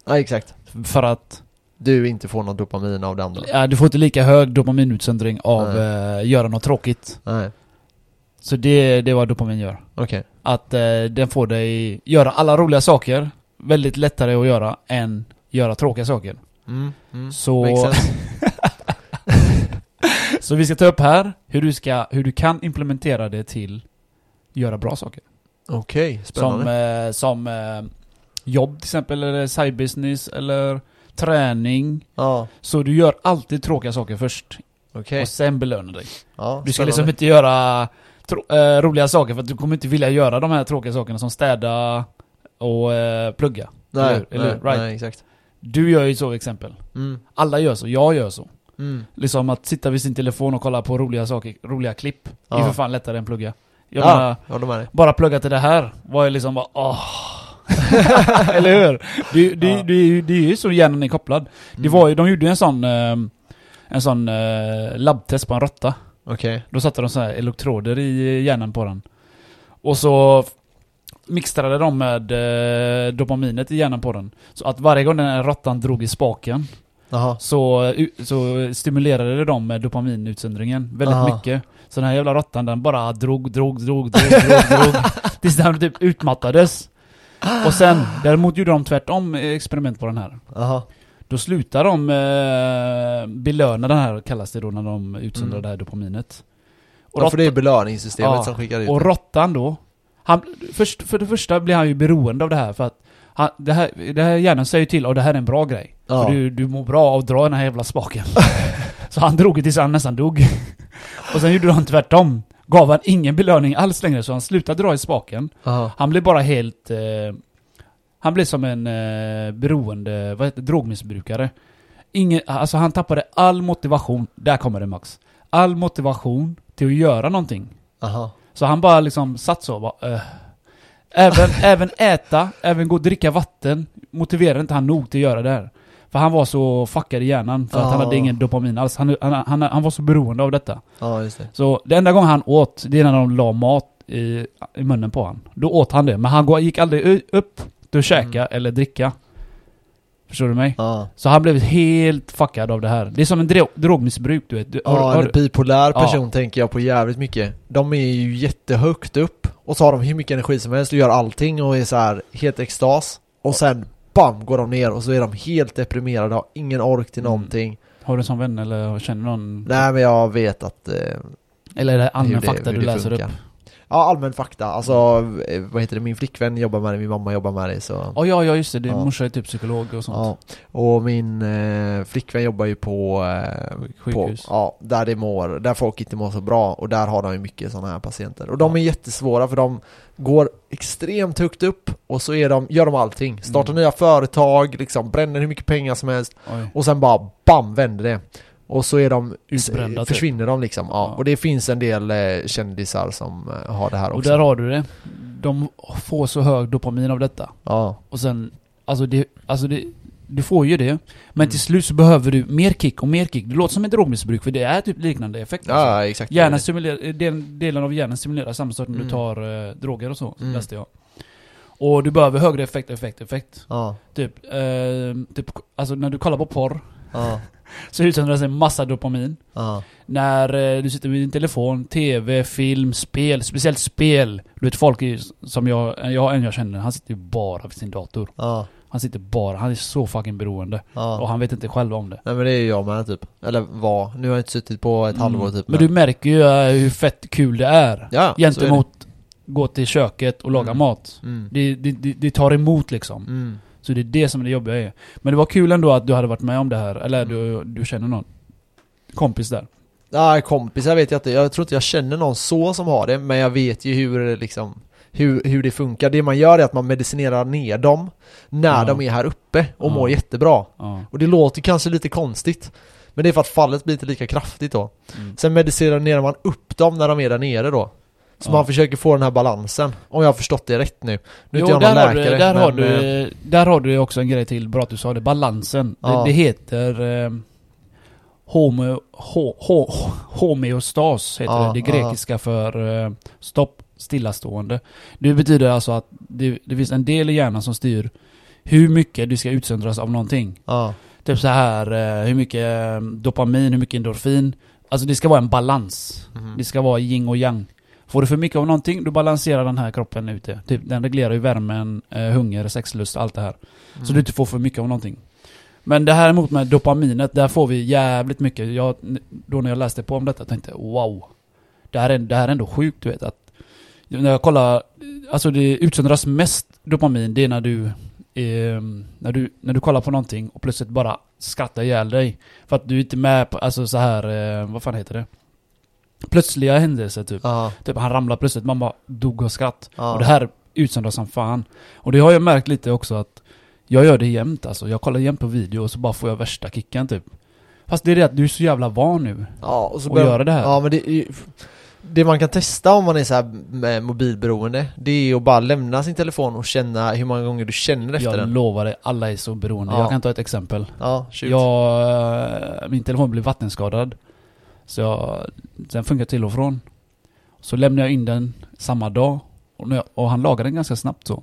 ja exakt För att Du inte får någon dopamin av det andra ja, du får inte lika hög dopaminutsöndring av eh, göra något tråkigt. Nej, Så det, det är vad dopamin gör. okej Att eh, den får dig göra alla roliga saker väldigt lättare att göra än göra tråkiga saker. mm, mm. Så, sense. så vi ska ta upp här hur du, ska, hur du kan implementera det till göra bra saker. Okej, Som, spännande eh, som eh, jobb till exempel, eller side business, eller träning. Ja, Så du gör alltid tråkiga saker först, okej och sen belönar dig. ja, Du ska spännande. liksom inte göra eh, roliga saker för att du kommer inte vilja göra de här tråkiga sakerna som städa och eh, plugga. Nej, eller, eller, nej, right. nej, exakt Du gör ju så exempel. mm, Alla gör så, jag gör så. mm. Liksom att sitta vid sin telefon och kolla på roliga saker, roliga klipp. Det är Ja. för fan lättare än plugga. Jag Ja, menar, dig bara plugga till det här var ju liksom bara åh. Eller hur? Det, det, Ja. det, det är ju så hjärnan är kopplad. Det Mm. var ju, de gjorde en sån, eh, en sån eh, labbtest på en råtta. Okej, Då satte de så här elektroder i hjärnan på den. Och så mixtrade de med eh, dopaminet i hjärnan på den. Så att varje gång den här råttan drog i spaken jaha så, u- så stimulerade de med dopaminutsöndringen väldigt Aha. mycket. Så den här jävla råttan den bara drog, drog, drog, drog, drog, drog. Tills den typ utmattades. Och sen, däremot gjorde de tvärtom eh, experiment på den här. Jaha, Då slutar de eh, belöna den här, kallas det då, när de utsöndrar Mm. det här dopaminet. Och, ja, för det är belöningssystemet Ja, som skickar ut och råttan då, han, först, för det första blir han ju beroende av det här för att han, det, här, det här hjärnan säger till och det här är en bra grej. Ja. För du, du mår bra av att dra den här jävla spaken. så han drog tills han nästan dog. och sen gjorde han tvärtom. Gav han ingen belöning alls längre så han slutade dra i spaken. Jaha, Han blev bara helt... Eh, han blev som en eh, beroende, vad heter drogmissbrukare. Ingen, alltså han tappade all motivation, där kommer det Max. All motivation till att göra någonting. jaha Så han bara liksom satt så bara, eh. Även, även äta, även gå och dricka vatten motiverade inte han nog till att göra det här. För han var så fuckad i hjärnan för att han Ah. hade ingen dopamin alls. Han, han, han, han var så beroende av detta. Ja, just det Så det enda gången han åt, det är när de la mat i, i munnen på han. Då åt han det, men han gick aldrig upp att käka eller dricka. Förstår du mig? Ja. Så han blev helt fuckad av det här. Det är som en dro- drogmissbruk du vet. Du, har- Ja, har- en bipolär Ja. person tänker jag på jävligt mycket. De är ju jättehögt upp och så har de hur mycket energi som helst och gör allting och är så här helt extas. Och sen BAM! Går de ner och så är de helt deprimerade, har ingen ork till Mm. någonting. Har du en sån vän eller känner någon? Nej men jag vet att... Eh, Eller är det allmän fakta du läser funkar. upp? Ja, allmän fakta. Alltså, eh, vad heter det? Min flickvän jobbar med det, min mamma jobbar med det så... Oh, ja, ja just det. Din Ja. morsa är typ psykolog och sånt. Ja, och min eh, flickvän jobbar ju på, eh, på Sjukhus. ja, där det mår, där folk inte mår så bra och där har de ju mycket sådana här patienter. Och de är jättesvåra för de går extremt högt upp och så är de, gör de allting. Startar Mm. nya företag, liksom bränner hur mycket pengar som helst Oj. och sen bara BAM! vänder det. Och så är de, Utbrända, typ. försvinner de liksom. Ja. Ja. Och det finns en del eh, kändisar som eh, har det här Och också. där har du det. De får så hög dopamin av detta. Ja, Och sen, alltså det, alltså det, du får ju det. Men Mm. till slut så behöver du mer kick och mer kick. Det låter som ett drogmissbruk för det är typ liknande effekt. alltså. ja exakt. Hjärnan stimulerar, den delen av hjärnan stimulerar samma sak när Mm. du tar eh, droger och så, Mm. läste jag. Och du behöver högre effekt, effekt, effekt. Ja, Typ, eh, typ, alltså när du kollar på porr ja, så utsöndras en massa dopamin. ja. När eh, du sitter vid din telefon, TV, film, spel, speciellt spel. Du vet folk är, som jag, jag, en jag känner, han sitter ju bara vid sin dator. ja, Han sitter bara, han är så fucking beroende. ja. Och han vet inte själv om det. Nej men det är ju jag med typ. Eller var. Nu har jag inte suttit på ett halvår typ. Mm. Men du märker ju eh, hur fett kul det är. ja, Gentemot gå till köket och laga Mm. mat. är det. Mm. Det, det, det, det tar emot liksom. Så det är det som det jobbiga är. Men det var kul ändå att du hade varit med om det här, eller Mm. du, du känner någon kompis där. Nej kompisar vet jag inte. Jag tror inte jag känner någon så som har det. Men jag vet ju hur det liksom hur, hur det funkar. Det man gör är att man medicinerar ner dem när Ja. de är här uppe och Ja. mår jättebra. Ja. Och det låter kanske lite konstigt. Men det är för att fallet blir inte lika kraftigt då. Mm. Sen medicinerar man upp dem när de är där nere då. Så Ja. man försöker få den här balansen. Om jag har förstått det rätt nu. Nu är Jo, inte jag där, någon har du, läkare. där, har men, eh, du, där har du också en grej till, bra att du sa det, balansen. Ja. Det, det heter eh, homo, ho, ho, homeostas, heter Ja, det. Det grekiska för eh, stopp, stillastående. Det betyder alltså att det, det finns en del i hjärnan som styr hur mycket du ska utsöndras av någonting. Typ så här eh, hur mycket eh, dopamin, hur mycket endorfin. Alltså det ska vara en balans. Mhm. Det ska vara yin och yang. Får du för mycket av någonting, då balanserar den här kroppen ut det. Typ, den reglerar ju värmen, eh, hunger, sexlust, allt det här. Så Mm. du inte får för mycket av någonting. Men det här emot med dopaminet, där får vi jävligt mycket. Jag, då när jag läste på om detta tänkte jag wow. Det här är, det här är ändå sjukt du vet att när jag kollar, alltså det utsöndras mest dopamin, det är när du eh, när, du, när du kollar på någonting och plötsligt bara skrattar ihjäl dig. För att du är inte med på, alltså så här, eh, vad fan heter det? Plötsliga händelser typ. Ja. Typ han ramlade plötsligt, man bara dog av skratt. Ja. Och det här utsöndras som fan. Och det har jag märkt lite också att jag gör det jämt alltså. Jag kollar jämt på video och så bara får jag värsta kicken typ. Fast det är det att du är så jävla van nu. Ja, och så börjar- göra det här. Ja, men det, det man kan testa om man är så här med mobilberoende, det är att bara lämna sin telefon och känna hur många gånger du känner efter Jag den. lovar dig, alla är så beroende. Ja. Jag kan ta ett exempel. Ja, shoot. Jag, min telefon blev vattenskadad. Så jag, den funkar till och från. Så lämnade jag in den samma dag. Och, jag, och han lagade den ganska snabbt så.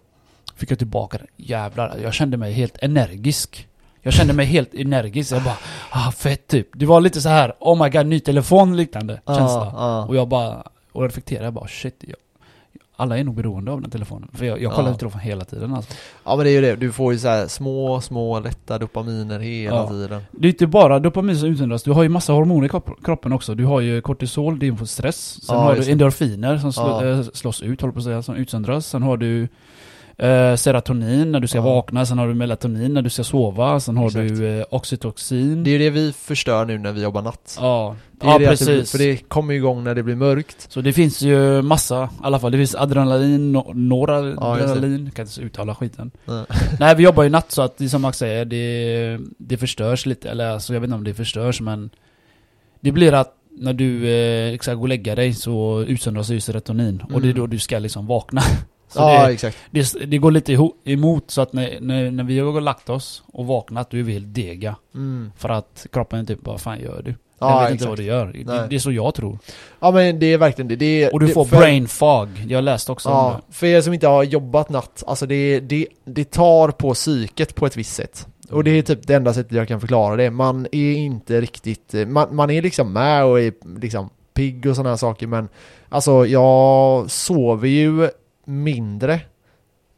Fick jag tillbaka den. Jävlar, jag kände mig helt energisk. Jag kände mig helt energisk. Jag bara, ah fett typ. Det var lite så här, oh my god, ny telefon liknande känsla. ja. Och jag bara, och reflekterade jag bara shit. Jag, alla är nog beroende av den telefonen. För jag, jag kollar Ja. telefonen hela tiden alltså. ja men det är ju det, du får ju så här små, små lätta dopaminer hela Ja. tiden. Det är inte bara dopamin som utsöndras, du har ju massa hormoner i kropp- kroppen också. Du har ju kortisol, det är för stress. Sen Ja, har du endorfiner som slå, Ja. eh, slås ut, håller på att säga, som utsöndras. Sen har du eh, serotonin när du ska Ja. vakna, sen har du melatonin när du ska sova, sen har Exakt. du eh, oxytocin. Det är det vi förstör nu när vi jobbar natt. ja, Det ja det att det, precis. för det kommer igång när det blir mörkt. Så det finns ju massa, i alla fall. Det finns adrenalin, no- noradrenalin, kan inte uttala skiten. Ja. Nej, vi jobbar ju natt så att det som Max säger, det, det förstörs lite. Eller alltså, jag vet inte om det förstörs men det blir att när du eh, ska gå och lägga dig så utsöndras ju serotonin. Och det är Mm. då du ska liksom vakna. Så ja, det, exakt. det, det går lite emot så att när, när, när vi har lagt oss och vaknat då är vi helt dega. Mm. För att kroppen är typ vad fan gör du? Ja, jag vet inte exakt. vad du gör. Det, det är så jag tror. Ja men det är verkligen det. det Och du får för- brain fog. Jag läste också om Ja, det. för er som inte har jobbat natt, alltså det, det, det tar på psyket på ett visst sätt. Och det är typ det enda sättet jag kan förklara det. Man är inte riktigt, eh, man, man är liksom med och är liksom pigg och sådana här saker men alltså jag sover ju mindre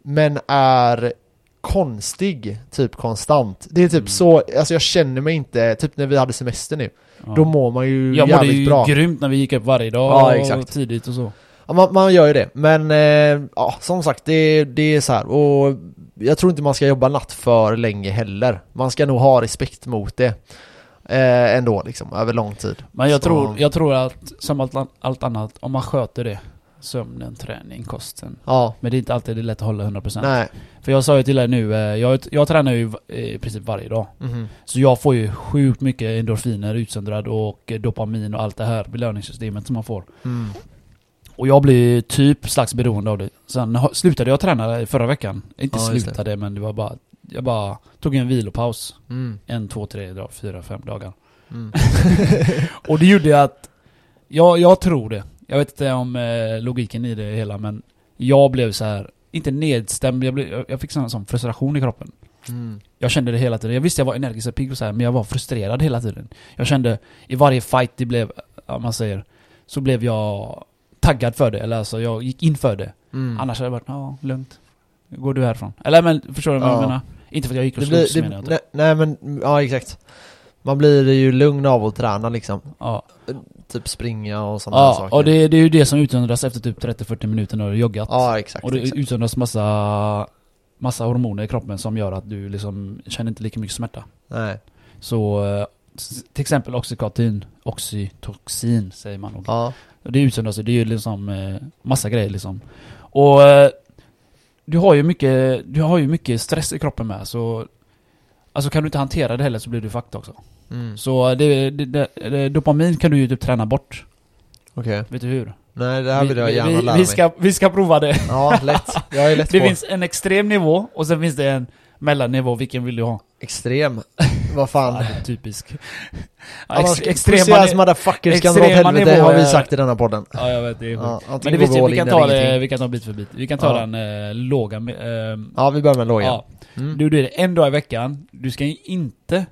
men är konstig, typ konstant. Det är typ Mm. så, alltså jag känner mig inte, typ när vi hade semester nu, Ja. då mår man ju Jag mådde jävligt ju bra. grymt när vi gick upp varje dag Ja, och tidigt och så. Ja, man, man gör ju det, men eh, ja, som sagt det, det är så här och jag tror inte man ska jobba natt för länge heller. Man ska nog ha respekt mot det eh, ändå liksom, över lång tid. Men jag Så- tror, jag tror att som allt, allt annat, om man sköter det Sömnen, träning, kosten Ja, Men det är inte alltid det är lätt att hålla 100% nej. För jag sa ju till dig nu, eh, jag, jag tränar ju v- i princip varje dag Mhm. Så jag får ju sjukt mycket endorfiner utsöndrad och eh, dopamin och allt det här belöningssystemet som man får Mm. Och jag blir typ slags beroende av det Sen slutade jag träna förra veckan Inte Ja, just det. slutade men det var bara Jag bara tog en vilopaus Mm. En, två, tre, fyra, fem dagar Mm. Och det gjorde att jag, jag tror det. Jag vet inte om eh, logiken i det hela men jag blev så här inte nedstämd, jag, blev, jag- jag fick sån, sån frustration i kroppen. Mm. Jag kände det hela tiden. Jag visste jag var energisk och pigg och så här, men jag var frustrerad hela tiden. Jag kände i varje fight det blev, ja man säger, så blev jag taggad för det. Eller alltså jag gick in för det. Mm. Annars hade det varit, ja lugnt. Går du härifrån? Eller men, förstår du vad jag Ja. menar? Inte för att jag gick och Det slogs menar jag nej, inte. nej men, ja exakt. Man blir ju lugn av att träna liksom. Ja. Typ springa och sådana Ja, saker. och det, det är ju det som utsöndras efter typ 30-40 minuter när du har joggat. Ja exakt. Och det exakt. utsöndras massa, massa hormoner i kroppen som gör att du liksom känner inte lika mycket smärta. Nej. Så eh, till exempel oxykatin, oxytocin säger man nog. Ja. Och Det utsöndras, det är ju liksom eh, massa grejer liksom. Och eh, du har ju mycket, du har ju mycket stress i kroppen med så Alltså kan du inte hantera det heller så blir du fucked också. Mm. Så det, det, det, dopamin kan du ju typ träna bort. Okej. Vet du hur? Nej det här vill jag gärna vi, lära vi, mig. ska, vi ska prova det. Ja, lätt. Jag är lätt Det på. finns en extrem nivå och sen finns det en mellannivå, vilken vill du ha? Extrem. Vad Ja, fan. det är typisk. Ja, Annars, ex, extrema, motherfuckers kan dra åt helvete har vi sagt i denna podden. ja, jag vet, det är. Ja, Men antingen det går finns vi kan ta eller det, vi kan ta bit för bit. Vi kan ta Ja. den eh, låga, ehm, Ja, vi börjar med lågan. ja. Mm. Du, det är en dag i veckan. Du ska ju inte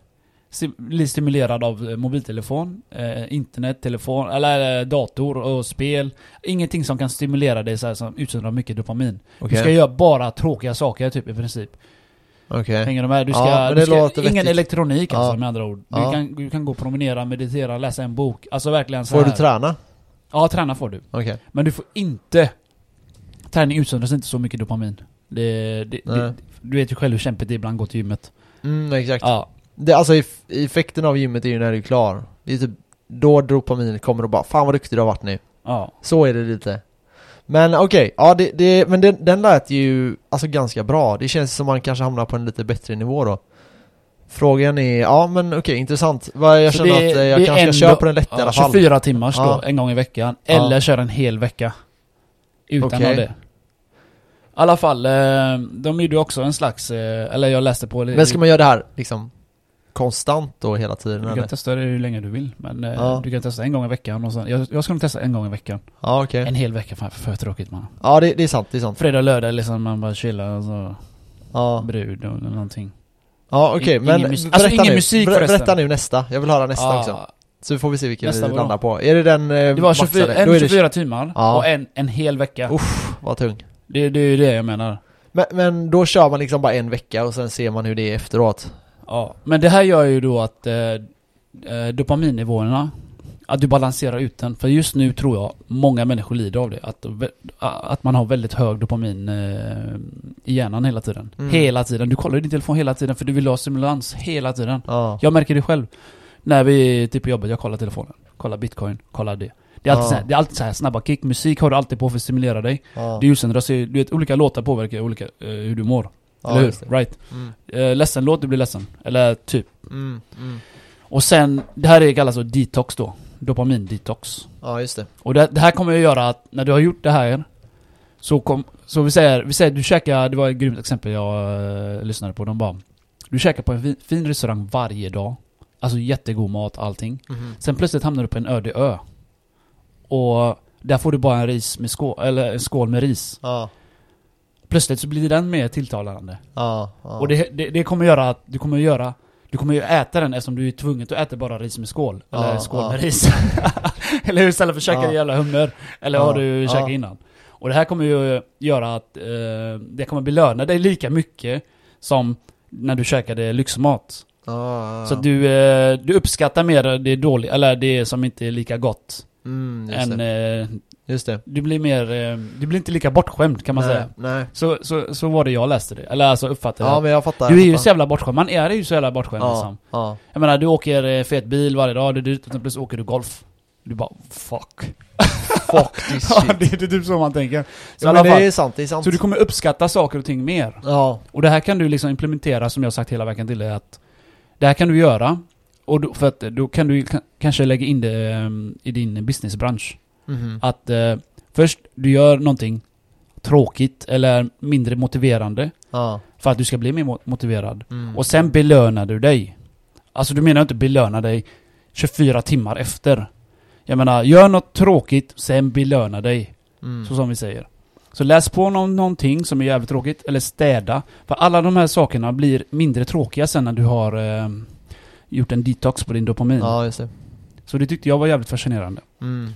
bli stimulerad av eh, mobiltelefon, eh, internet, telefon, eller eh, dator och spel. Ingenting som kan stimulera dig så här, som utsöndrar mycket dopamin. Okej. Du ska göra bara tråkiga saker typ i princip. Okej. Hänger du med? Du Ja, ska, men du ska ingen vettigt. elektronik alltså Ja. med andra ord. Du, Ja. kan, du kan gå och promenera, meditera, läsa en bok. Alltså verkligen så Får här. du träna? Ja, träna får du. Okej. Men du får inte... Träning utsöndras inte så mycket dopamin. Det, det, det, du vet ju själv hur kämpigt det är ibland att gå till gymmet. Mm, exakt. Ja. Det, alltså eff- effekten av gymmet är ju när du är klar. Det är typ då dopaminet kommer och bara 'Fan vad duktig du har varit nu' Ja. Så är det lite. Men okej, ja det, det, men den, den lät ju alltså ganska bra. Det känns som man kanske hamnar på en lite bättre nivå då. Frågan är, ja men okej, intressant. Vad Jag känner det- att eh, jag kanske dag- på den lätta i ja alla fall. 24 timmars Ja. då, en gång i veckan. Ja. Eller köra en hel vecka. Utan Okej. av det. I alla fall, eh, de gjorde också en slags, eh, eller jag läste på... Men ska man göra det här liksom konstant då hela tiden Du eller? kan testa det hur länge du vill, men eh, Ja. du kan testa en gång i veckan och sen, jag, jag ska nog testa en gång i veckan. Ja okej. En hel vecka, fan för tråkigt man. Ja det, det är sant, det är sant. Fredag, lördag liksom man bara chillar och så, Ja, brud och någonting. ja okej Ingen men mus- alltså, ingen nu. musik Ber-. Berätta nu nästa, jag vill höra nästa Ja, också. Så får vi se vilken Nästa vi landar på. Är det den eh, Det var 24, maxade? en Då är det 24 timmar Ja. och en, en hel vecka. Uff, vad tung. Det, det är ju det jag menar. Men, men då kör man liksom bara en vecka och sen ser man hur det är efteråt. Ja, men det här gör ju då att eh, eh, dopaminnivåerna, att du balanserar ut den. För just nu tror jag många människor lider av det. Att, att man har väldigt hög dopamin eh, i hjärnan hela tiden. Mm. Hela tiden. Du kollar ju din telefon hela tiden för du vill ha stimulans hela tiden. Ja. Jag märker det själv. När vi typ på jobbet, jag kollar telefonen. Kollar bitcoin, kollar det. Det är alltid, Ja. så här, det är alltid så här snabba kick. Musik har du alltid på för att stimulera dig. Ja. Det är ju sen, du vet, olika låtar påverkar olika, eh, hur du mår. Eller hur? Right? Mm. Eh, ledsen låt, du blir ledsen. Eller typ. Mm. Mm. Och sen, det här är kallas för detox då. Dopamin-detox. Ja, just det. Och det, det här kommer att göra att när du har gjort det här Så kom, så vi säger, vi säger du käkar, det var ett grymt exempel jag eh, lyssnade på, de bara Du käkar på en fin, fin restaurang varje dag Alltså jättegod mat, allting Mhm. Sen plötsligt hamnar du på en öde ö Och där får du bara en ris med skål, eller en skål med ris Ja. Plötsligt så blir den mer tilltalande. Ja, ja. Och det, det, det kommer göra att du kommer göra du kommer ju äta den eftersom du är tvungen att äta bara ris med skål. Eller Ja, skål med ris. eller hur? Istället för att käka Ja. jävla hummer. Eller har du käkat innan. Och det här kommer ju göra att eh, det kommer belöna dig lika mycket som när du käkade lyxmat. Ja, Så du, eh, du uppskattar mer det dåliga, eller det som inte är lika gott. Mm, än, eh, just det. du blir mer, eh, du blir inte lika bortskämd kan man nej, säga. Nej. Så, så, så var det jag läste det. Eller alltså uppfattade Ja det. men jag fattar. Du är ju så jävla bortskämd, man är ju så jävla bortskämd Ja, liksom. ja. Jag menar, du åker eh, fet bil varje dag, du är ute och plötsligt åker du golf. Du bara fuck. Fuck this Ja, shit. det är typ så man tänker. Så, Ja, men fall, det är sant, det är sant. så du kommer uppskatta saker och ting mer. Ja. Och det här kan du liksom implementera som jag sagt hela veckan till dig att det här kan du göra. Och då, för att då kan du ka- kanske lägga in det ehm, i din businessbransch. Mhm. Att eh, först du gör någonting tråkigt eller mindre motiverande Ja. för att du ska bli mer mo- motiverad. Mm. Och sen belönar du dig. Alltså du menar inte belöna dig 24 timmar efter. Jag menar, gör något tråkigt, sen belöna dig. Mm. Så som vi säger. Så läs på någon, någonting som är jävligt tråkigt, eller städa. För alla de här sakerna blir mindre tråkiga sen när du har eh, gjort en detox på din dopamin. Ja, just det. Så det tyckte jag var jävligt fascinerande. Mm.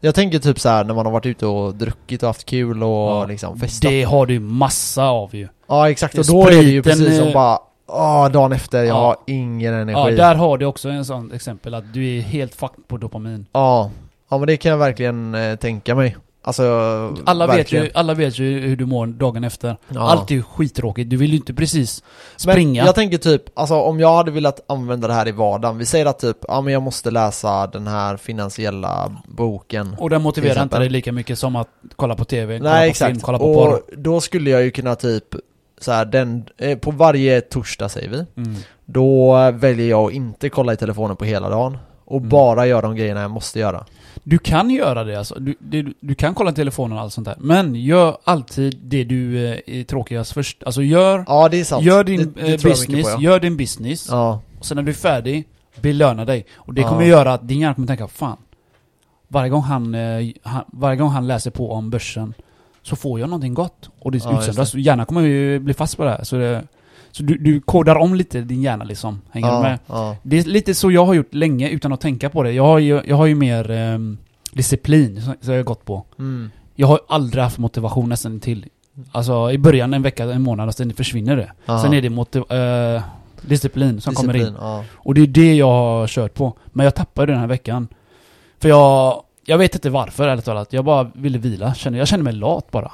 Jag tänker typ så här när man har varit ute och druckit och haft kul och Ja. liksom festat. Det har du massa av ju. Ja exakt, och då är det ju precis som eh, bara Åh, dagen efter, jag Ja. har ingen Ja, energi. där har du också en sån exempel att du är helt fucked på dopamin. Ja, ja men det kan jag verkligen eh, tänka mig. Alltså, Alla vet, ju, alla vet ju hur du mår dagen efter. Ja. Allt är ju skittråkigt. Du vill ju inte precis Men springa. jag tänker typ, alltså om jag hade velat använda det här i vardagen, vi säger att typ, ja men jag måste läsa den här finansiella boken. och den motiverar inte dig lika mycket som att kolla på TV, kolla Nej på exakt, film, kolla på och porr. då skulle jag ju kunna typ så här, den, eh, på varje torsdag säger vi, Mm. då väljer jag att inte kolla i telefonen på hela dagen. Och Mm. bara göra de grejerna jag måste göra. Du kan göra det alltså. Du, det, du kan kolla telefonen och allt sånt där. Men gör alltid det du eh, är tråkigast först. Alltså gör, Ja det är sant. gör din det, det eh, business, på, ja. gör din business. ja. Och sen när du är färdig, belöna dig. Och det Ja. kommer göra att din hjärna kommer tänka, fan. Varje gång han, eh, han, varje gång han läser på om börsen så får jag någonting gott. Och det Ja, utsöndras. Hjärnan kommer ju bli fast på det här. Så, det, så du, du kodar om lite din hjärna liksom. Hänger ja, med? Ja. Det är lite så jag har gjort länge utan att tänka på det. Jag har ju, jag har ju mer ehm, disciplin som jag har gått på. Mm. Jag har aldrig haft motivation nästan till. Alltså i början en vecka, en månad och sen försvinner det. Ja. Sen är det motiv- eh, disciplin som kommer in. Disciplin, Ja. Och det är det jag har kört på. Men jag tappade den här veckan. För jag, jag vet inte varför ärligt talat. Jag bara ville vila. Jag känner mig lat bara.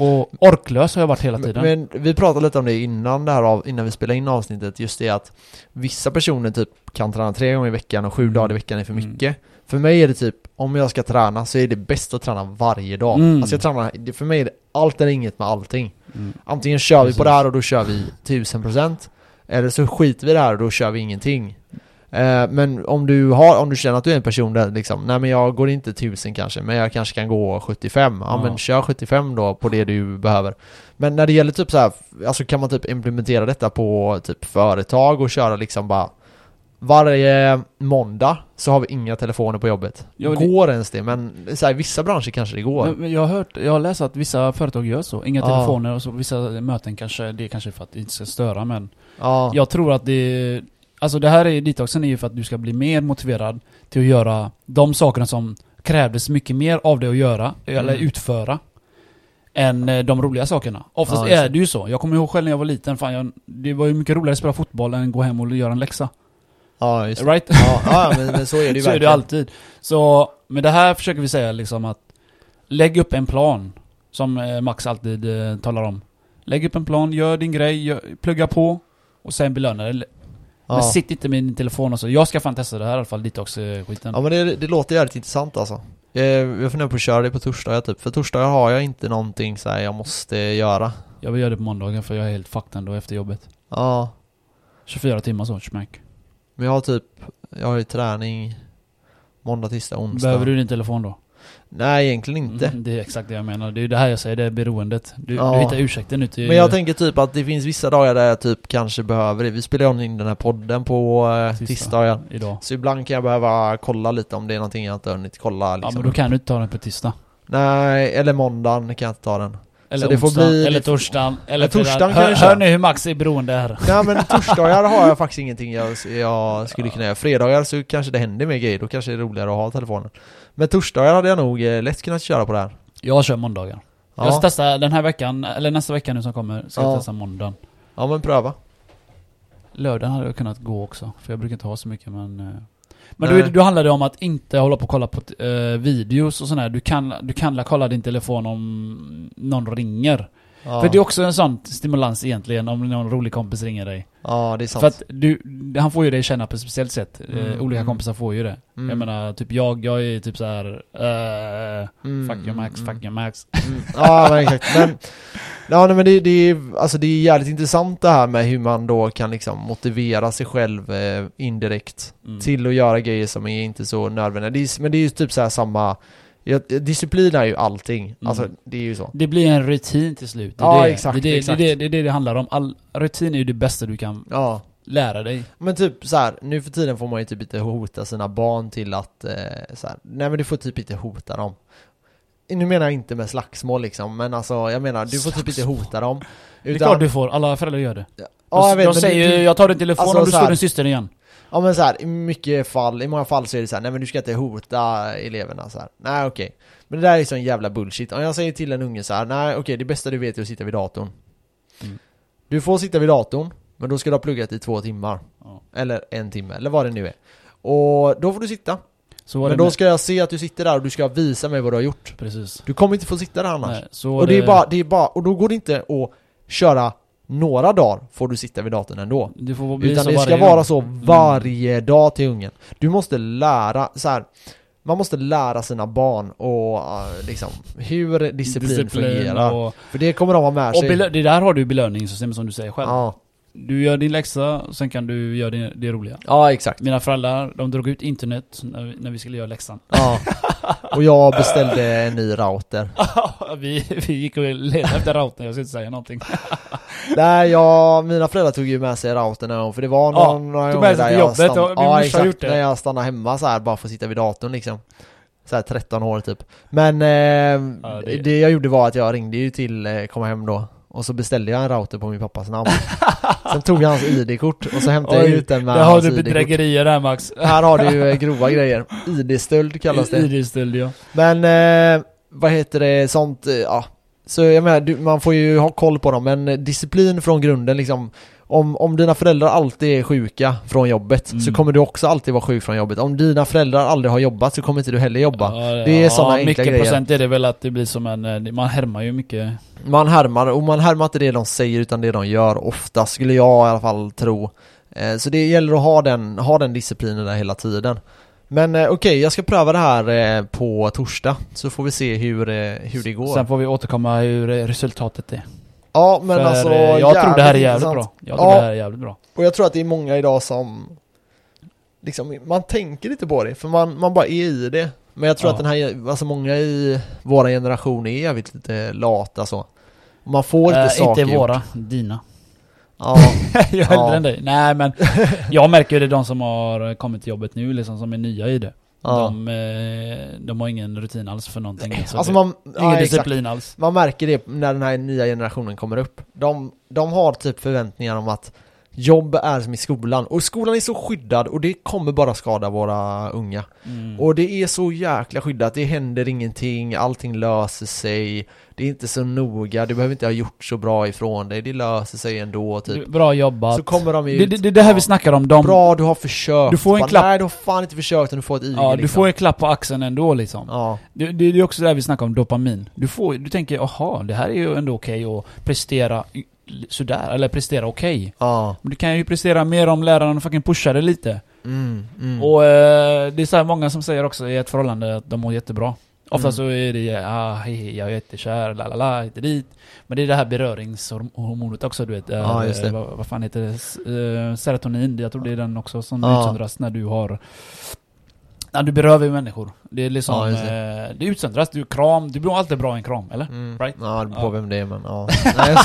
Och orklös har jag varit hela tiden. Men, men vi pratade lite om det innan det här av, innan vi spelade in avsnittet, just det att vissa personer typ kan träna tre gånger i veckan och sju Mm. dagar i veckan är för Mm. mycket. För mig är det typ, om jag ska träna så är det bäst att träna varje dag. Mm. Alltså jag tränar, för mig är det allt eller inget med allting. Mm. Antingen kör vi på Precis. det här och då kör vi 1000% Eller så skiter vi i det här och då kör vi ingenting Men om du har, om du känner att du är en person där liksom Nej men jag går inte 1000 kanske Men jag kanske kan gå 75 Ja, Ja. men kör 75 då på det du behöver Men när det gäller typ så här, Alltså kan man typ implementera detta på typ företag och köra liksom bara varje måndag så har vi inga telefoner på jobbet. Ja, det- går ens det? Men så här, i vissa branscher kanske det går. Men, men jag har hört, jag har läst att vissa företag gör så. Inga Ja. telefoner och så vissa möten kanske, det är kanske för att det inte ska störa men ja. Jag tror att det Alltså det här är detoxen är ju för att du ska bli mer motiverad till att göra de sakerna som krävdes mycket mer av dig att göra, eller Mm. utföra än eh, de roliga sakerna. Oftast Ja, är det ju så. Jag kommer ihåg själv när jag var liten, fan jag, det var ju mycket roligare att spela fotboll än att gå hem och göra en läxa. ja, just det. Right? Ja, ja men, men så är det ju så är det verkligen. alltid. Så med det här försöker vi säga liksom att lägg upp en plan. Som eh, Max alltid eh, talar om. Lägg upp en plan, gör din grej, gör, plugga på och sen belöna det. Men Ja. sitt inte med din telefon och så. Jag ska fan testa det här i alla fall, detox-skiten. Ja men det, det låter jävligt intressant alltså. Eh, Jag funderar på att köra det på torsdagar typ, för torsdagar har jag inte någonting så här jag måste göra. Jag vill göra det på måndagen för jag är helt fucked ändå efter jobbet. Ja, 24 timmar så, smack. men jag har typ, jag har ju träning måndag, tisdag, onsdag. Behöver du din telefon då? Nej egentligen inte. Mm, det är exakt det jag menar. Det är ju det här jag säger, det är beroendet. Du, Ja. du hittar ursäkter nu till... Men jag tänker typ att det finns vissa dagar där jag typ kanske behöver det. Vi spelar in den här podden på eh, Tisdag. tisdagar. Idag. Så ibland kan jag behöva kolla lite om det är någonting jag inte hunnit kolla Ja liksom. men då kan du inte ta den på tisdag. Nej, eller måndagen kan jag inte ta den. Eller Så det får onsdagen, bli- eller torsdagen, eller Ja, torsdagen Hör, hör ni hur Max är beroende här? Nej men torsdagar har jag faktiskt ingenting jag, jag skulle kunna göra. Fredagar så kanske det händer mer grejer, då kanske det är roligare att ha telefonen. Men torsdagar hade jag nog eh, lätt kunnat köra på det här. Jag kör måndagar. Jag ska Ja, testa den här veckan, eller nästa vecka nu som kommer, ska jag Ja. testa måndagen. ja men pröva. Lördagen hade jag kunnat gå också, för jag brukar inte ha så mycket men... eh. Men Nej. då, då handlar det om att inte hålla på och kolla på eh, videos och sådär. Du kan, du kan la kolla din telefon om någon ringer. Ja. För det är också en sån stimulans egentligen om någon rolig kompis ringer dig. ja, det är sant. För att du, han får ju dig känna på ett speciellt sätt. Eh, Mm, olika mm. kompisar får ju det. Mm. Jag menar, typ jag, jag är typ så här. eh, Mm, fuck you Max, mm, fuck you Max. Mm. Ja men exakt, men Ja nej, men det, det, är, alltså det är jävligt intressant det här med hur man då kan liksom motivera sig själv eh, indirekt till att göra grejer som är inte så nödvändiga. Det är, men det är ju typ så här samma ja, Disciplin är ju allting, Mm. alltså det är ju så. Det blir en rutin till slut. Det är Ja, det. exakt, det, är det, exakt. Det, är det, det är det det handlar om. All, rutin är ju det bästa du kan Ja, lära dig. men typ så här, nu för tiden får man ju typ inte hota sina barn till att eh, så här, nej men du får typ inte hota dem. Nu menar jag inte med slagsmål liksom, men alltså jag menar du får typ inte hota dem. Det är klart du får, alla föräldrar gör det. ja, jag de vet, de säger ju 'Jag tar din telefon Alltså, om du slår din syster igen' Ja men så här, i mycket fall, i många fall så är det så här, nej men du ska inte hota eleverna så här. Nej okej. Men det där är sån jävla bullshit. Om jag säger till en unge så här, nej okej det bästa du vet är att sitta vid datorn. Mm. Du får sitta vid datorn, men då ska du ha pluggat i två timmar. Ja. Eller en timme, eller vad det nu är. Och då får du sitta. Men det då med- ska jag se att du sitter där och du ska visa mig vad du har gjort. Precis. Du kommer inte få sitta där annars. Nej, och det är bara, det är bara, och då går det inte att köra några dagar får du sitta vid datorn ändå. Det får bli Utan så det ska vara så varje dag till ungen. Du måste lära, så här, man måste lära sina barn och uh, liksom hur disciplin, fungerar. och, För det kommer de ha med och sig. belö- det där har du belöningssystem som du säger själv. ja. Du gör din läxa, sen kan du göra det, det roliga. ja, exakt. Mina föräldrar, de drog ut internet när vi, när vi skulle göra läxan. Ja. Och jag beställde en ny router. vi, vi gick och letade efter routern, jag ska inte säga någonting. Nej, jag, mina föräldrar tog ju med sig routern någon gång, för det var Ja, någon, några gånger med sig där jag jobbet stann- och min Ja, exakt. När jag stannade hemma så här bara för att sitta vid datorn liksom. Så här 13 år typ. Men eh, Ja, det... det- jag gjorde var att jag ringde ju till eh, Komma Hem då. Och så beställde jag en router på min pappas namn. Sen tog jag hans ID-kort och så hämtade jag Oj, ut den med Där har du bedrägerier där Max. Här har du ju eh, grova grejer. ID-stöld kallas det. ID-stöld ja. Men eh, vad heter det, sånt, eh, ja. Så jag menar, man får ju ha koll på dem, men eh, disciplin från grunden liksom. Om, om dina föräldrar alltid är sjuka från jobbet Mm. så kommer du också alltid vara sjuk från jobbet. Om dina föräldrar aldrig har jobbat så kommer inte du heller jobba. Ja, Det är såna enkla mycket grejer. procent är det väl att det blir som en, eh, man härmar ju mycket. Man härmar, och man härmar inte det de säger utan det de gör ofta, skulle jag i alla fall tro. Eh, så det gäller att ha den, ha den disciplinen där hela tiden. Men eh, okej, jag ska pröva det här eh, på torsdag, så får vi se hur, eh, hur det går. Sen får vi återkomma hur resultatet är. Ja men För alltså eh, jag tror det här är jävligt intressant. bra. Jag tror Ja. det här är jävligt bra. Och jag tror att det är många idag som liksom, man tänker inte på det, för man, man bara är i det. Men jag tror Ja. att den här, alltså många i våra generation är jävligt lite lata så. Man får inte Eh, saker inte gjort. våra, dina. Ja, jag är Ja. äldre än dig. Nej men, jag märker ju det de som har kommit till jobbet nu liksom, som är nya i det. Ja. De, eh, de har ingen rutin alls för någonting. Så alltså det, man, ingen ja, exakt. disciplin alls. man märker det när den här nya generationen kommer upp. De, de har typ förväntningar om att jobb är som i skolan. Och skolan är så skyddad och det kommer bara skada våra unga. Mm. Och det är så jäkla skyddat, det händer ingenting, allting löser sig Det är inte så noga, du behöver inte ha gjort så bra ifrån dig, det löser sig ändå typ Bra jobbat. Så kommer de ut det, det, det är det här vi snackar om. De, Bra, du har försökt Du får en Bara, klapp. Nej, du har fan inte försökt, utan du får ett IG ja, du liksom. får en klapp på axeln ändå liksom. Ja, Det, det, det är också det här vi snackar om dopamin. Du, får, du tänker, aha, det här är ju ändå okej att prestera sådär, eller prestera okej. ja, Men du kan ju prestera mer om läraren fucking pushar dig lite. mm, mm. Och eh, det är så många som säger också i ett förhållande att de mår jättebra. Ofta Mm. så är det ah, hej, hej, jag är jättekär, la la la, hit och dit. Men det är det här beröringshormonet också du vet. eh, Ja, just det. Vad, vad fan heter det? Eh, serotonin, jag tror det är den också som Ja. utsöndras när du har när du berör människor. Det är liksom, Ja, det. Eh, det utsöndras, du kram, du blir alltid bra i en kram, eller? Mm. Right? Ja, det beror på Ja. vem det är men ja Nej,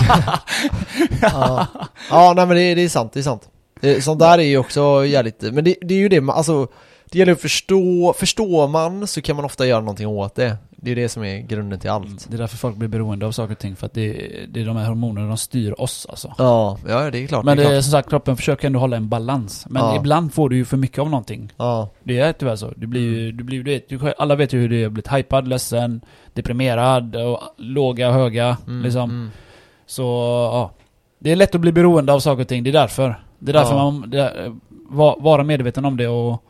ja. ja, nej men det, det är sant, det är sant det, Sånt där är ju också jävligt, men det, det är ju det, alltså Det gäller att förstå, förstår man så kan man ofta göra någonting åt det Det är det som är grunden till allt. Det är därför folk blir beroende av saker och ting, för att det, det är de här hormonerna de styr oss alltså. Ja, ja det är klart. Men det det är är klart. som sagt, kroppen försöker ändå hålla en balans. Men Ja. ibland får du ju för mycket av någonting. Ja, Det är tyvärr så. Du blir ju, du blir, du vet, du, alla vet ju hur det är att bli hypad, ledsen, deprimerad och låga, höga mm, liksom. mm. Så, ja. Det är lätt att bli beroende av saker och ting, det är därför. Det är därför Ja. man, det är, va- vara medveten om det och,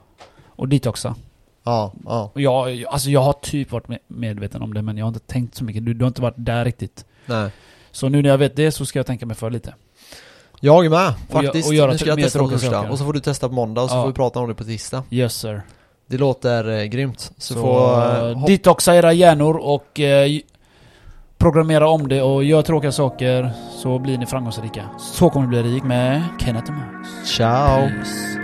och detoxa. Ja, ja. Och jag, alltså jag har typ varit med- medveten om det men jag har inte tänkt så mycket. Du, du har inte varit där riktigt. Nej. Så nu när jag vet det så ska jag tänka mig för lite. Jag är med, Och faktiskt. och göra nu ska jag mer testa på torsdag. Och så får du testa på måndag och så Ja. får vi prata om det på tisdag. Yes sir. Det låter eh, grymt. Så, Så, får... eh, Eh, detoxa era hjärnor och eh, programmera om det och gör tråkiga saker så blir ni framgångsrika. Så kommer du bli rik med Kenneth och Max. Ciao! Peace.